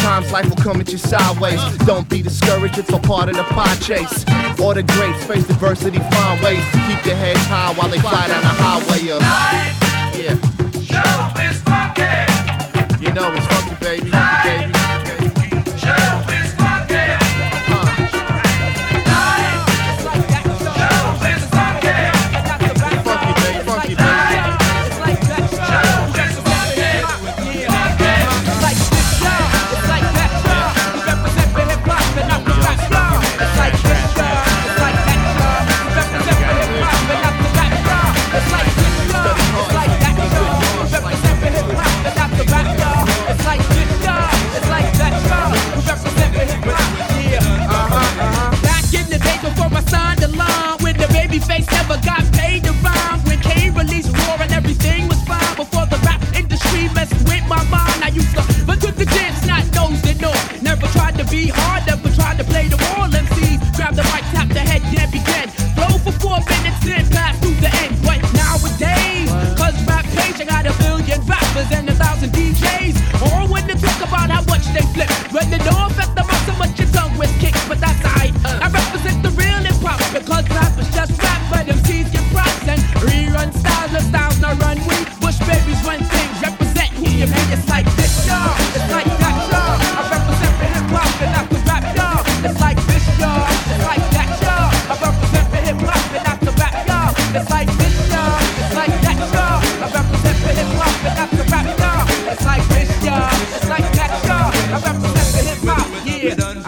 Sometimes life will come at you sideways. Don't be discouraged, it's all part of the pie chase. All the greats face adversity, find ways to keep their heads high while they fly down the highway of. Yeah. You know it's funky, baby. Babyface never got paid to rhyme. When Kane released War and everything was fine. Before the rap industry messed with my mind, I used to but to the dance, not nose to nose. Never tried to be hard, never tried to play the wall. MCs grab the mic, tap the head, can't begin. Flow for four minutes, then pass through the end. But nowadays, cause rap page, I got a billion rappers and a thousand DJs. All when they talk about how much they flip. When they don't affect them out so much your tongue with kicks, the run we. Bush babies run things, represent who you mean. It's like this, y'all. It's like that, y'all. I represent for hip hop and not the rap, y'all. It's like this, y'all. It's like that, y'all. I represent for hip hop and not the rap, y'all. It's like this, y'all. It's like that, y'all. I represent for hip hop and not the rap, y'all. It's like this, y'all. It's like that, y'all. I represent for hip hop, yeah.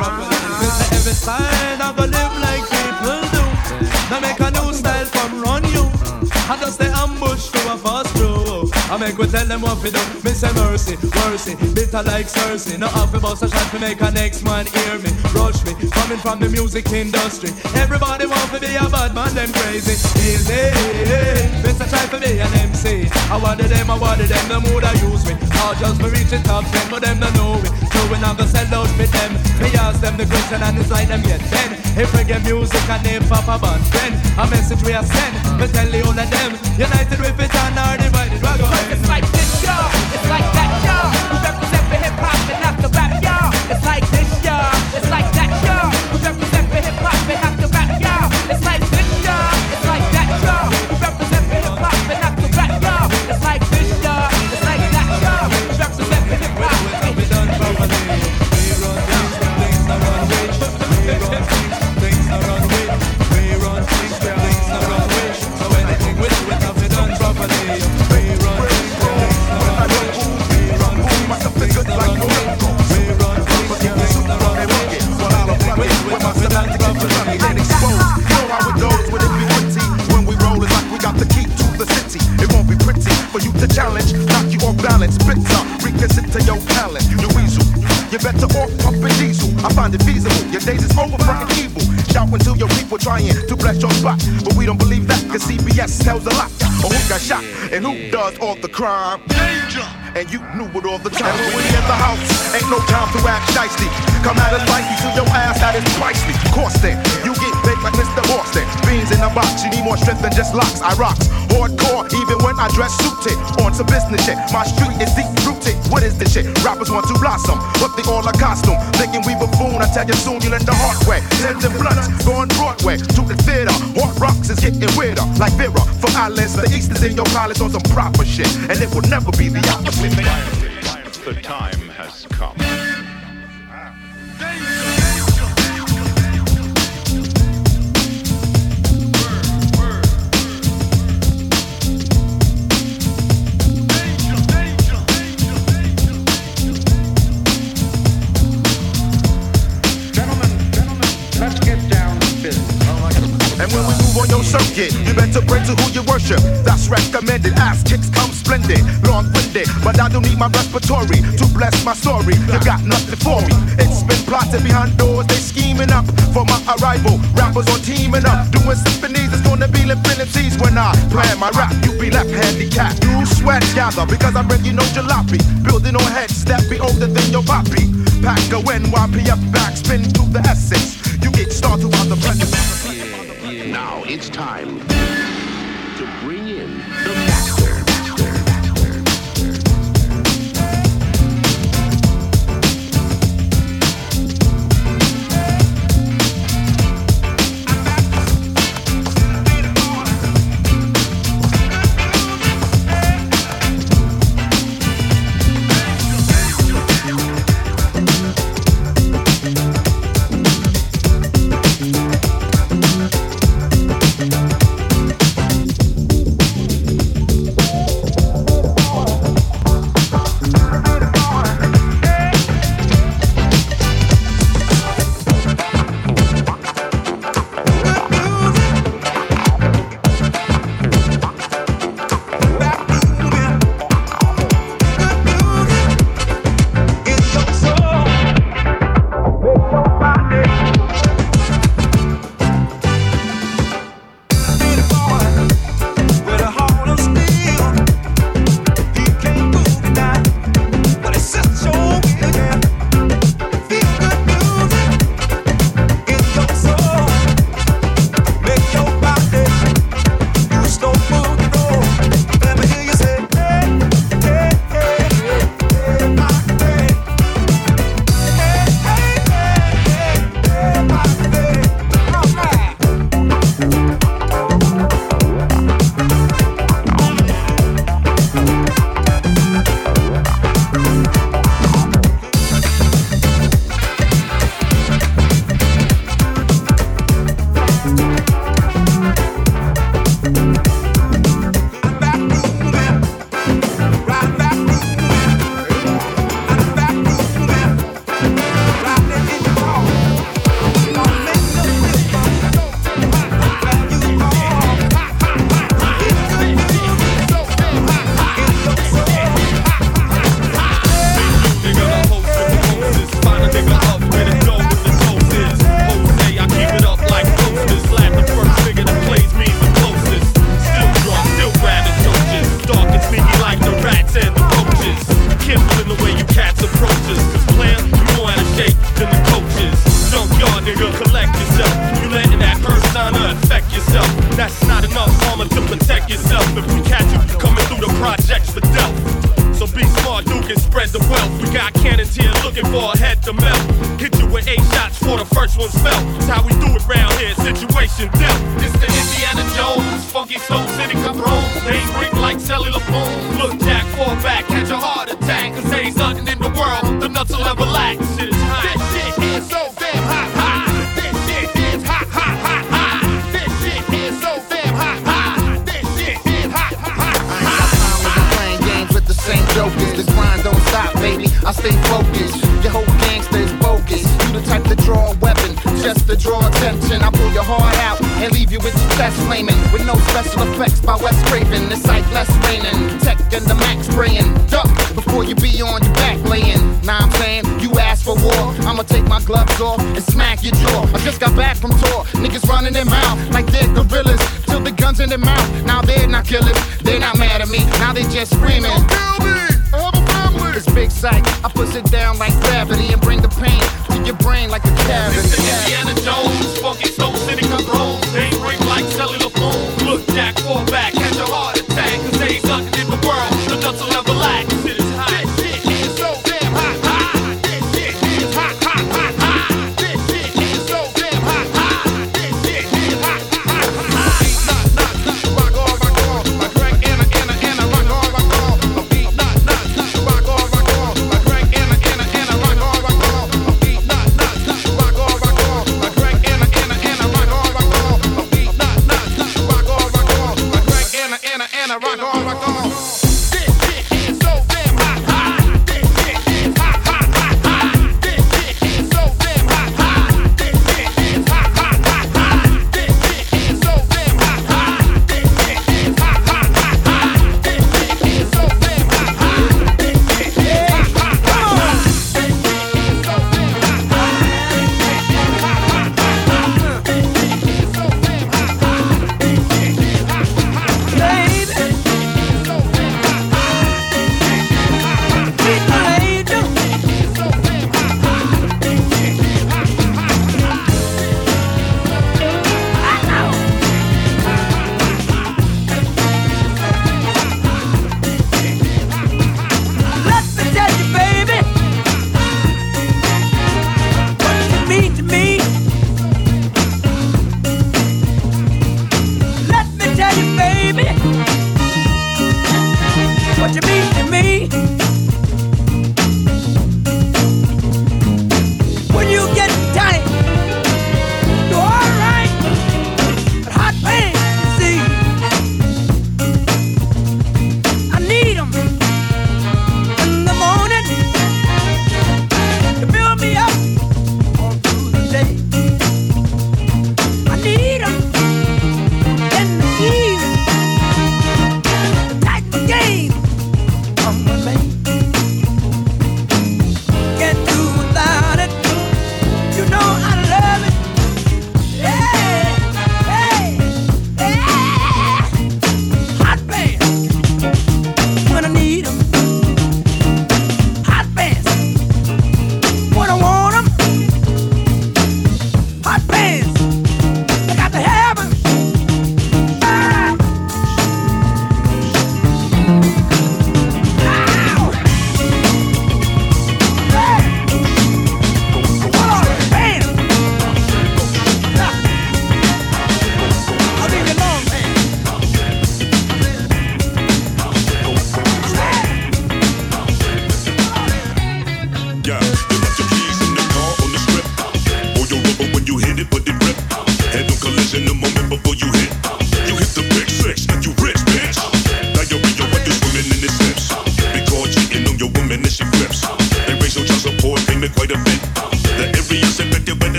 Make we tell them what we do. Me say mercy, mercy, bitter like Cersei. No off about a shot to make a next man hear me. Rush me, coming from the music industry. Everybody want to be a bad man, them crazy. Easy, Mr. try to be an MC. I wanted them, I wanted them, the mood I use me. I'll just me reach the top ten, but them don't know it. So when I go sell out with them, me ask them the question and it's like them yet. Then, if we get music and name Papa Band, then a message we are send. Me tell the whole of them, united with it and are divided. We go It's like this, Your days is over, fucking evil. Shout until your people trying to bless your spot, but we don't believe that, cause CBS tells a lot. Or who got shot and who does all the crime. Danger. And you knew it all the time. When we in the house, ain't no time to act shicey. Come at us spicy to your ass, that is pricey. Then, you get baked like Mr. Boston. Beans in a box, you need more strength than just locks. I rocks hardcore, even when I dress suited. On some business shit, my street is deep rooted. What is this shit? Rappers want to blossom, but they all a costume. Thinking we buffoon, I tell you soon you'll end the hard way. Sends and blunts, going Broadway to the theater. Hard rocks is getting weirder, like Vera. From islands, the east is in your palace on some proper shit, and it will never be the opposite. The time has come. Circuit, you better pray to who you worship. That's recommended. Ass kicks come splendid, long winded. But I don't need my respiratory to bless my story. You got nothing for me. It's been plotted behind doors, they scheming up for my arrival. Rappers on teaming up, doing symphonies. It's gonna be infinities when I plan my rap. You be left handicapped. You sweat gather because I bring you no jalopy. Building on heads that be older than your poppy. Pack a NYPF backspin to the essence. You get started on the present. Now it's time to bring in the.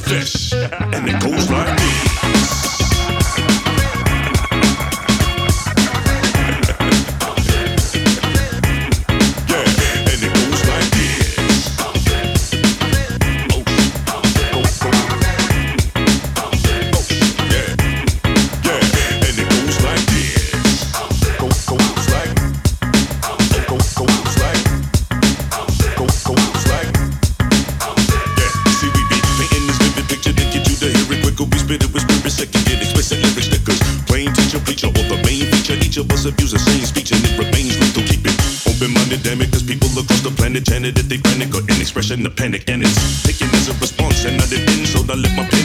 fish. And the expression of panic and it's taking as a response and I didn't so I let my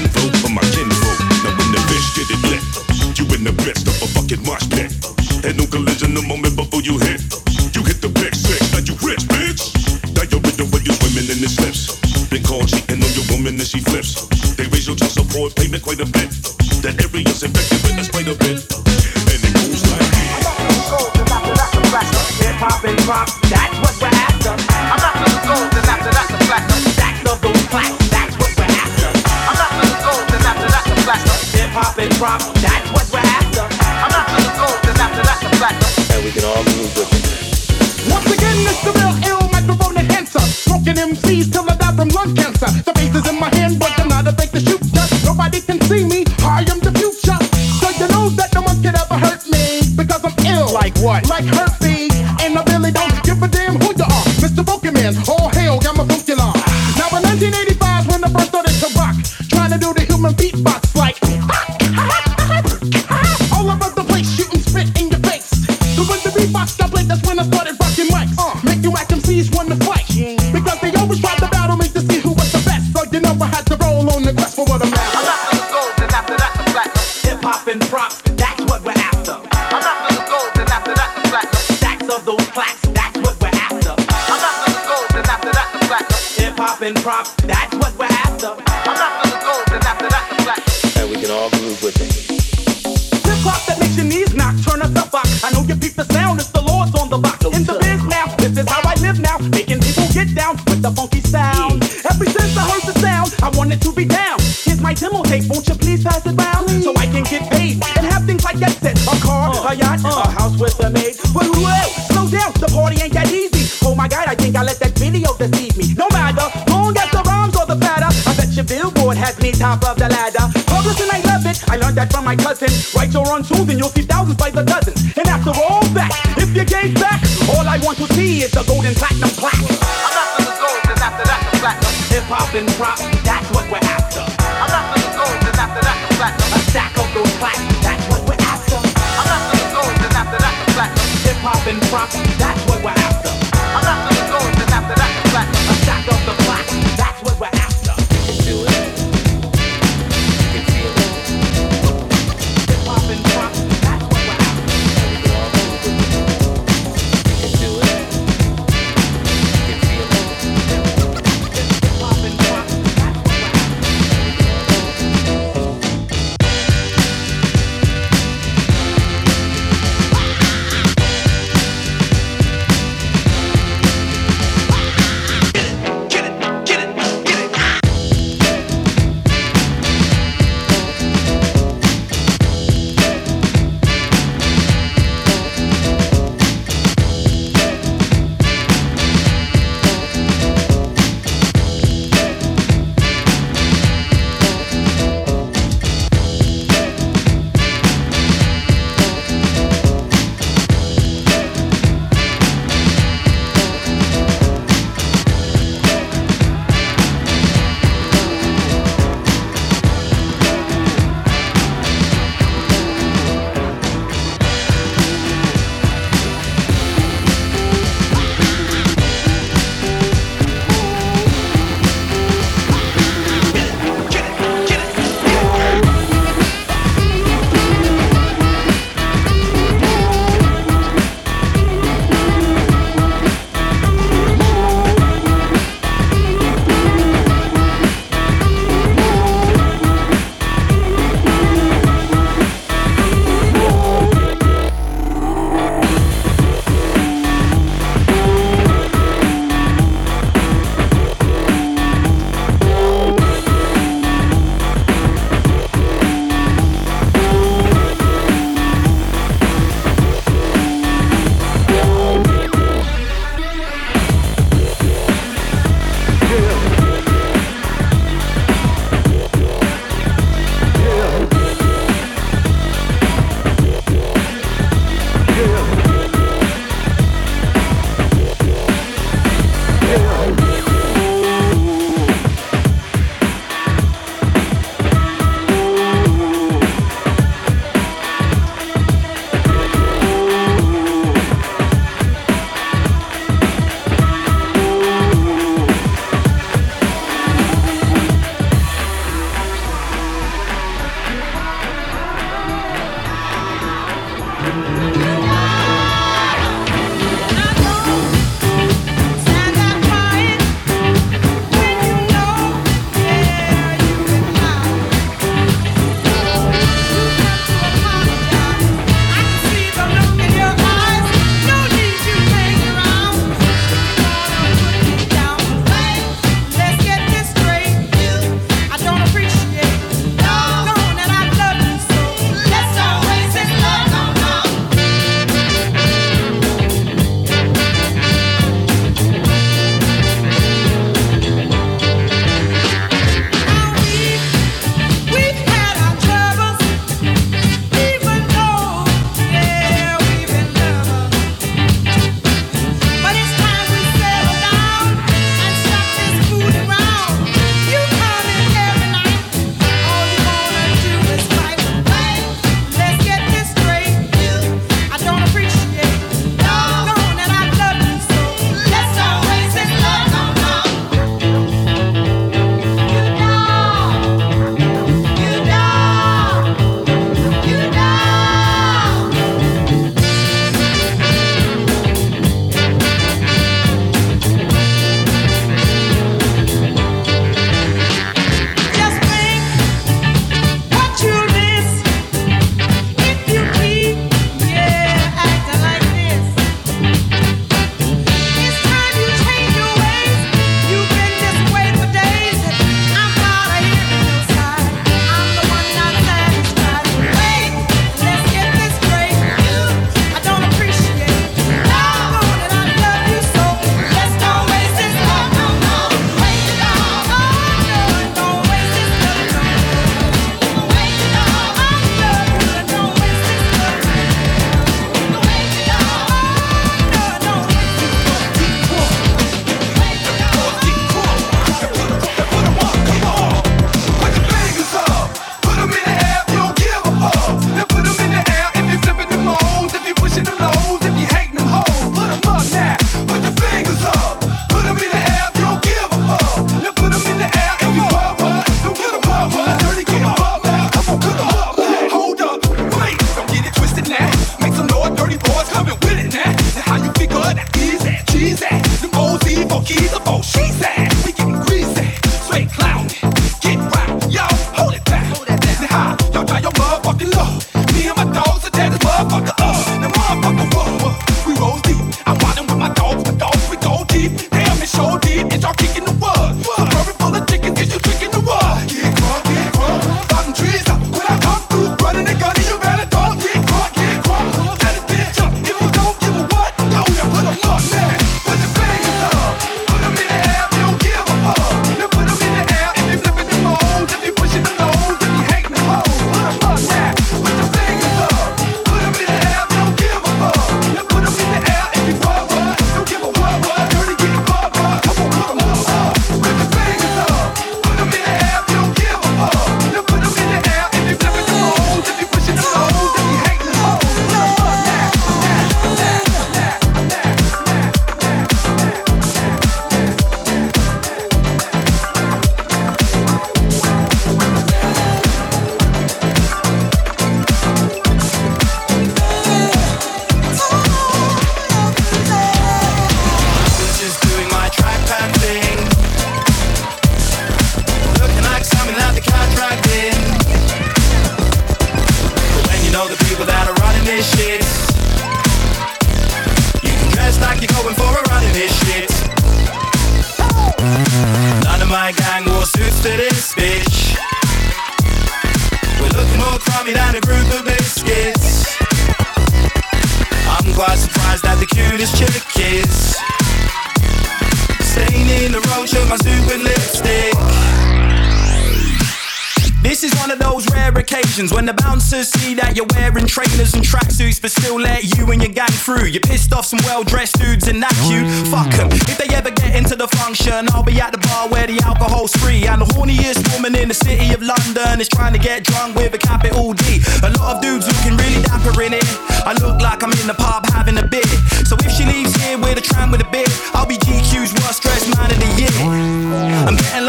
some well-dressed dudes in that cute. Fuck 'em. If they ever get into the function, I'll be at the bar where the alcohol's free. And the horniest woman in the city of London is trying to get drunk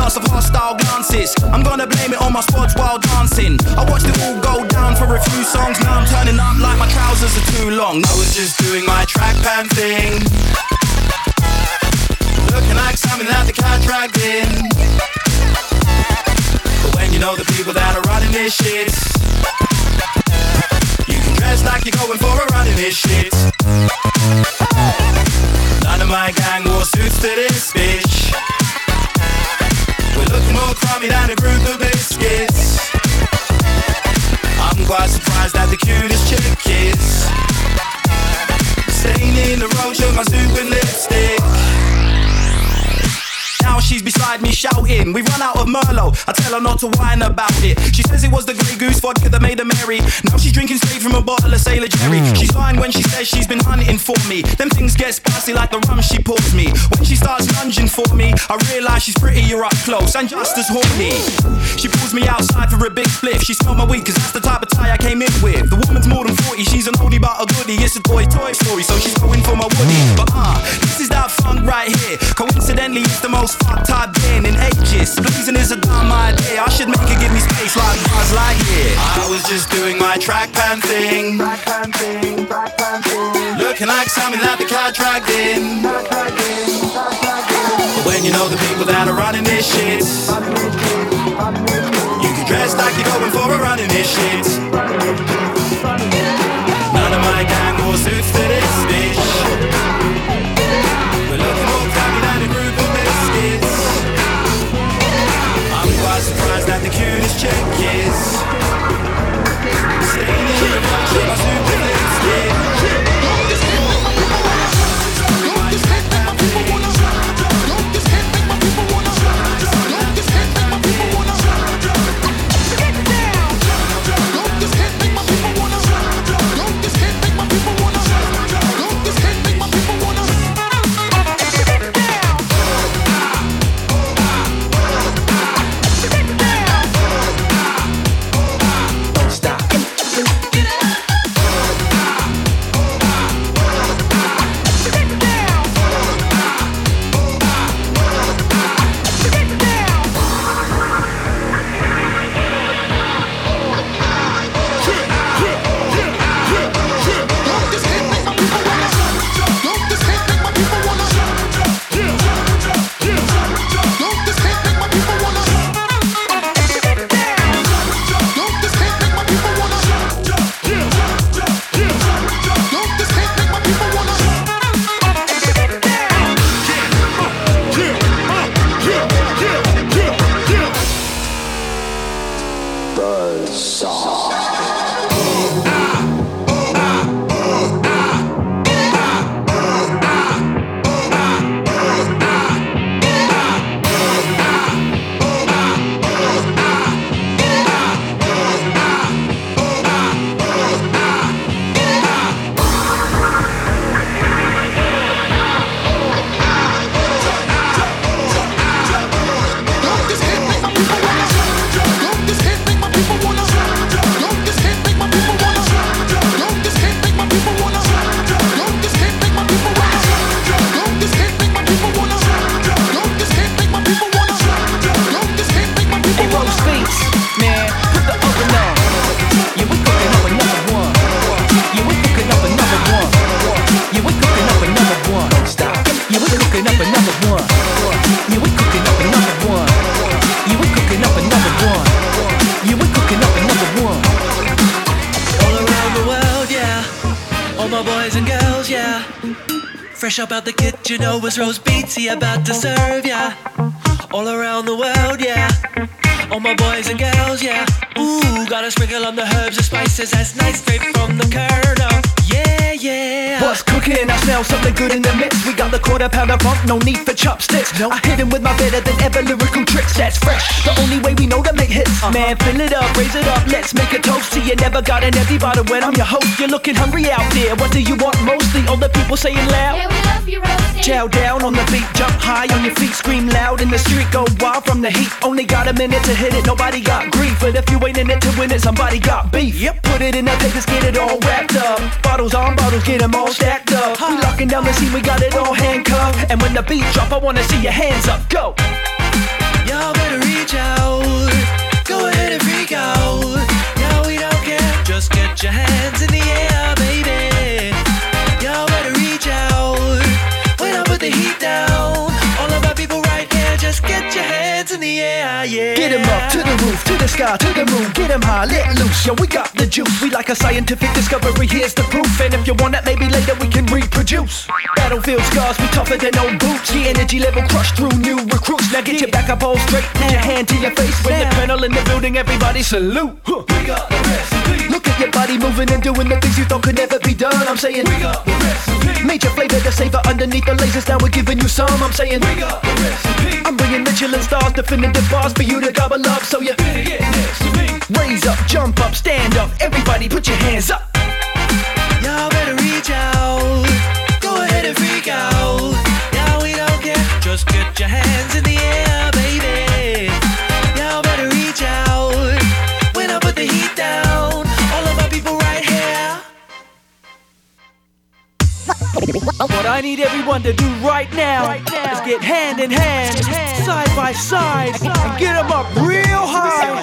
Lots of hostile glances. I'm gonna blame it on my squads while dancing. I watched it all go down for a few songs. Now I'm turning up like my trousers are too long. I was just doing my track pan thing. Looking like something that the cat dragged in. But when you know the people that are running this shit, you can dress like you're going for a run in this shit. None of my gang wore suits to this bitch. Than a group of biscuits. I'm quite surprised that the cutest chick is staying in the road, show my with lipstick. Now she's beside me shouting, we run out of Merlot. I tell her not to whine about it. She says it was the Grey Goose vodka that made her merry. Now she's drinking straight from a bottle of Sailor Jerry. She's lying when she says she's been hunting for me. Them things get spicy like the rum she pours me. When she starts lunging for me, I realise she's prettier up close and just as horny. She pulls me outside for a big spliff. She smelled my weed cause that's the type of tie I came in with. The woman's more than 40, she's an oldie but a goodie. It's a toy toy story, so she's going for my woody. But uh, this is that funk right here. Coincidentally, it's the most fucked I've in ages. Blazing is a dumb idea. I should make her give me space like Buzz Lightyear. I was just doing my track pan thing. Track pan thing, track pan thing. Looking like something that the cat dragged in. When you know the people that are running this shit, you can dress like you're going for a run in this shit. None of my gang wore suits cutest Fresh up out the kitchen, it's Rose Beats, he about to serve, yeah. All around the world, yeah. All my boys and girls, yeah. Ooh, got a sprinkle on the herbs and spices, that's nice, straight from the kernel. Yeah, yeah. What's cooking? I smell something good in the mix. We got the quarter pound of funk, no need for chopsticks. No, I hit him with my better than ever lyrical tricks. That's fresh. The only way we know to make hits. Uh-huh. Man, fill it up, raise it up. Let's make a toast to you. Never got an empty bottle when I'm your host. You're looking hungry out there. What do you want mostly? All the people saying loud. Yeah, we love you, Rosie. Chow down on the beat, jump high on your feet, scream loud in the street, go wild from the heat. Only got a minute to hit it, nobody got grief. But if you ain't in it to win it, somebody got beef. Yep, put it in the papers, get it all wrapped up. Bottles on bottles, get them all stacked up. We locking down the scene, we got it all handcuffed. And when the beat drop, I wanna see your hands up, go. Y'all better reach out, go ahead and freak out. No, we don't care, just get your hands in the air, in the air, yeah. Get 'em up to the roof, to the sky, to the moon. Get 'em high, let loose. Yo, we got the juice. We like a scientific discovery. Here's the proof. And if you want it, maybe later we can reproduce. Battlefield scars, we tougher than old boots. The energy level crushed through new recruits. Now get your back up all straight. Put your hand to your face. When the colonel in the building, everybody salute. Huh. We got the recipe. Look at your body moving and doing the things you thought could never be done. I'm saying we got the recipe. Major flavor to savor underneath the lasers. Now we're giving you some. I'm saying we got the recipe. I'm bringing Michelin stars, definitive bars for you to gobble up. So you better get next to me. Raise up, jump up, stand up. Everybody put your hands up. Y'all better reach out. Go ahead and freak out. Yeah, we don't care. Just get your hands in What I need everyone to do right now, is get hand in hand, side by side, and get 'em up real high.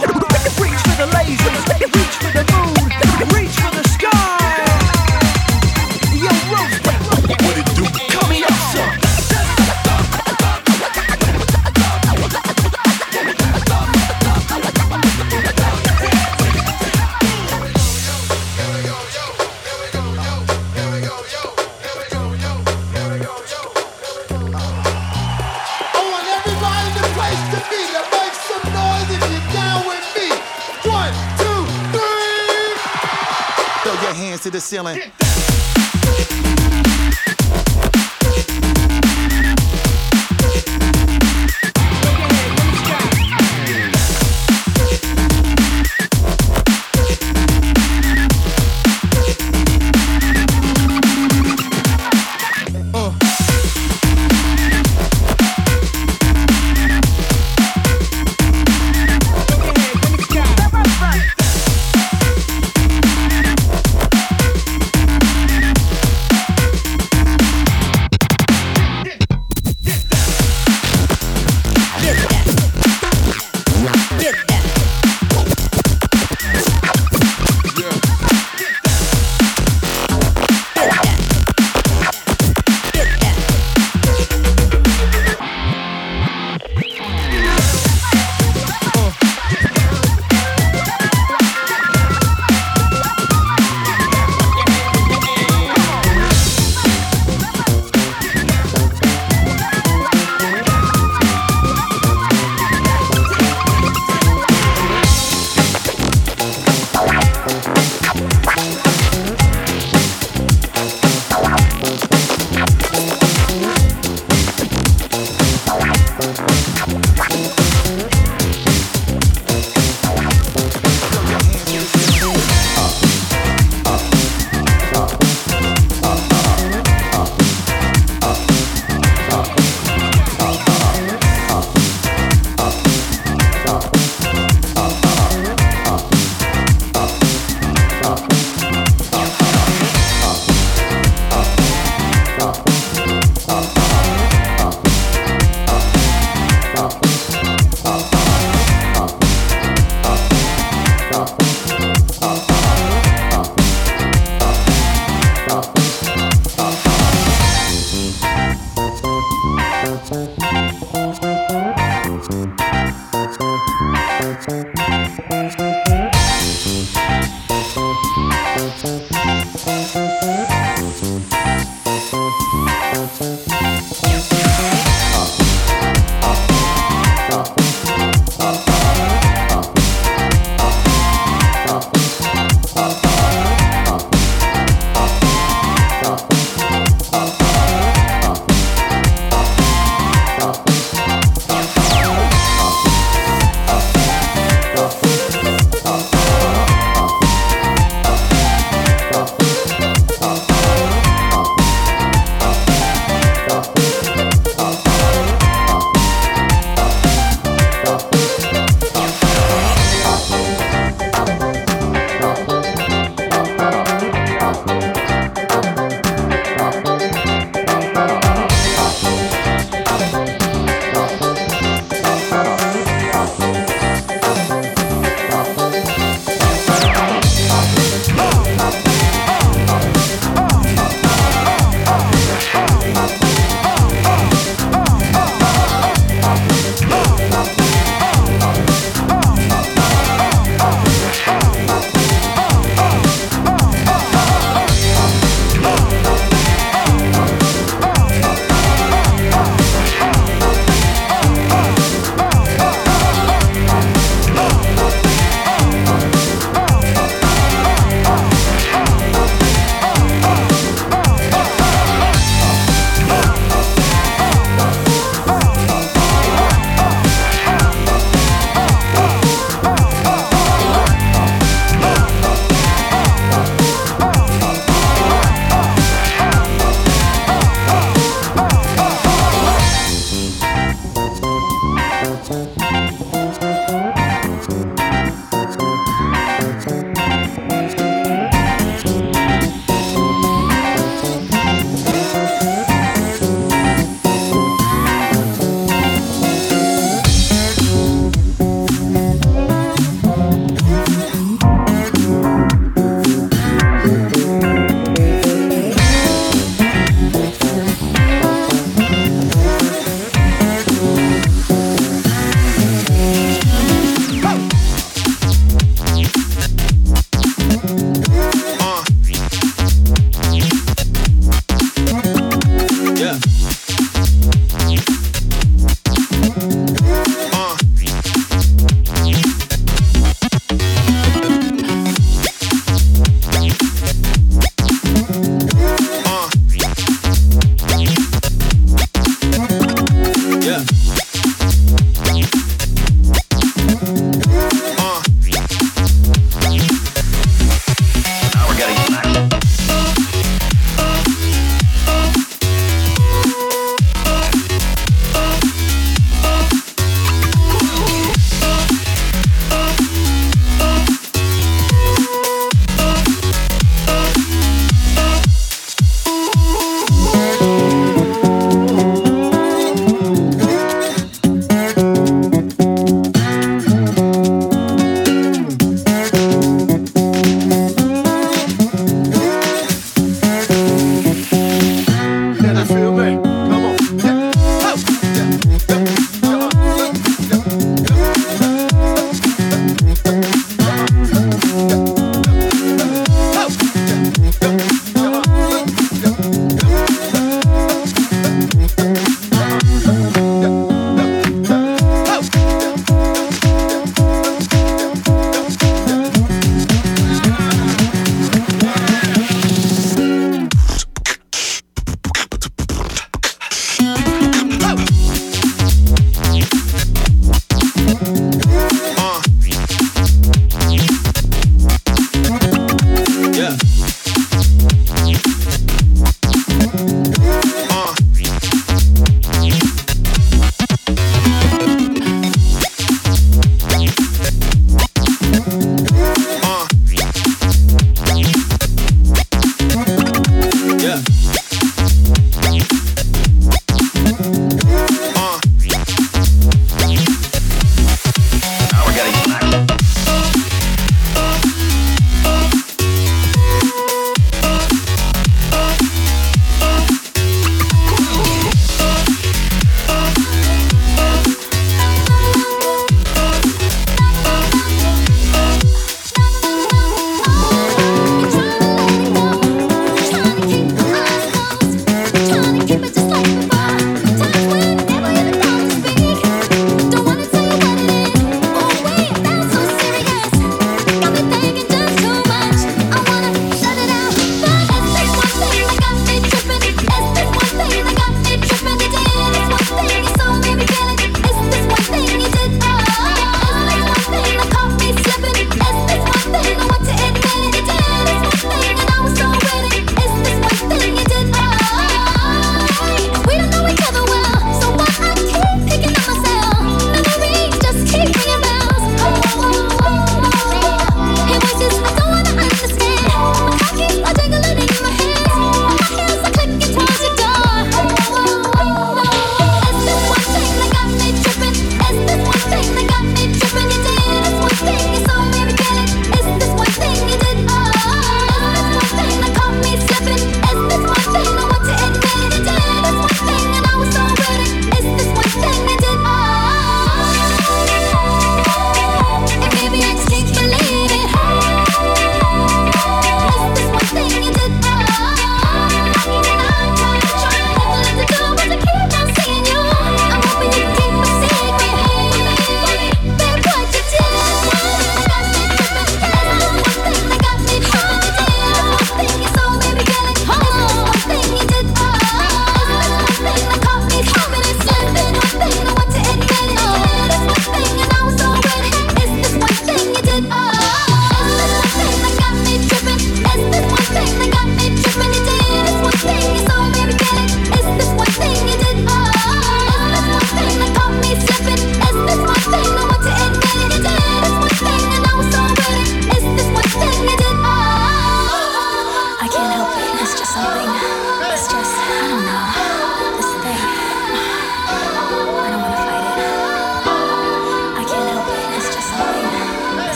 Reach for the lasers, reach for the moon, reach for the hands to the ceiling.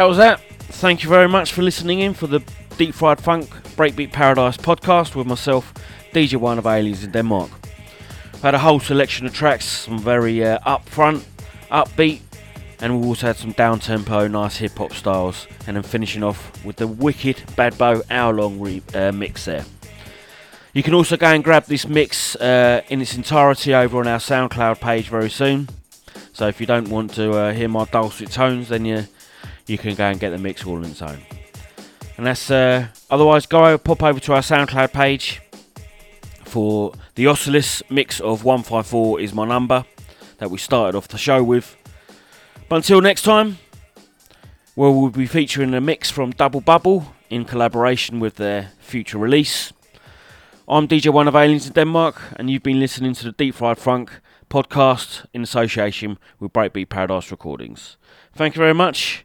That was that. Thank you very much for listening in for the Deep Fried Funk Breakbeat Paradise podcast with myself, DJ One of Aliens in Denmark. I had a whole selection of tracks, some very uh, upfront, upbeat, and we also had some down tempo, nice hip hop styles, and then finishing off with the wicked Bad Bo hour long re- uh, mix there. You can also go and grab this mix uh, in its entirety over on our SoundCloud page very soon. So if you don't want to uh, hear my dulcet tones, then you you can go and get the mix all on its own. And that's uh, otherwise go over, pop over to our SoundCloud page for the Oculus mix of 154 is my number that we started off the show with. But until next time, well, we'll be featuring a mix from Double Bubble in collaboration with their future release. I'm DJ One of Aliens in Denmark, and you've been listening to the Deep Fried Funk podcast in association with Breakbeat Paradise Recordings. Thank you very much,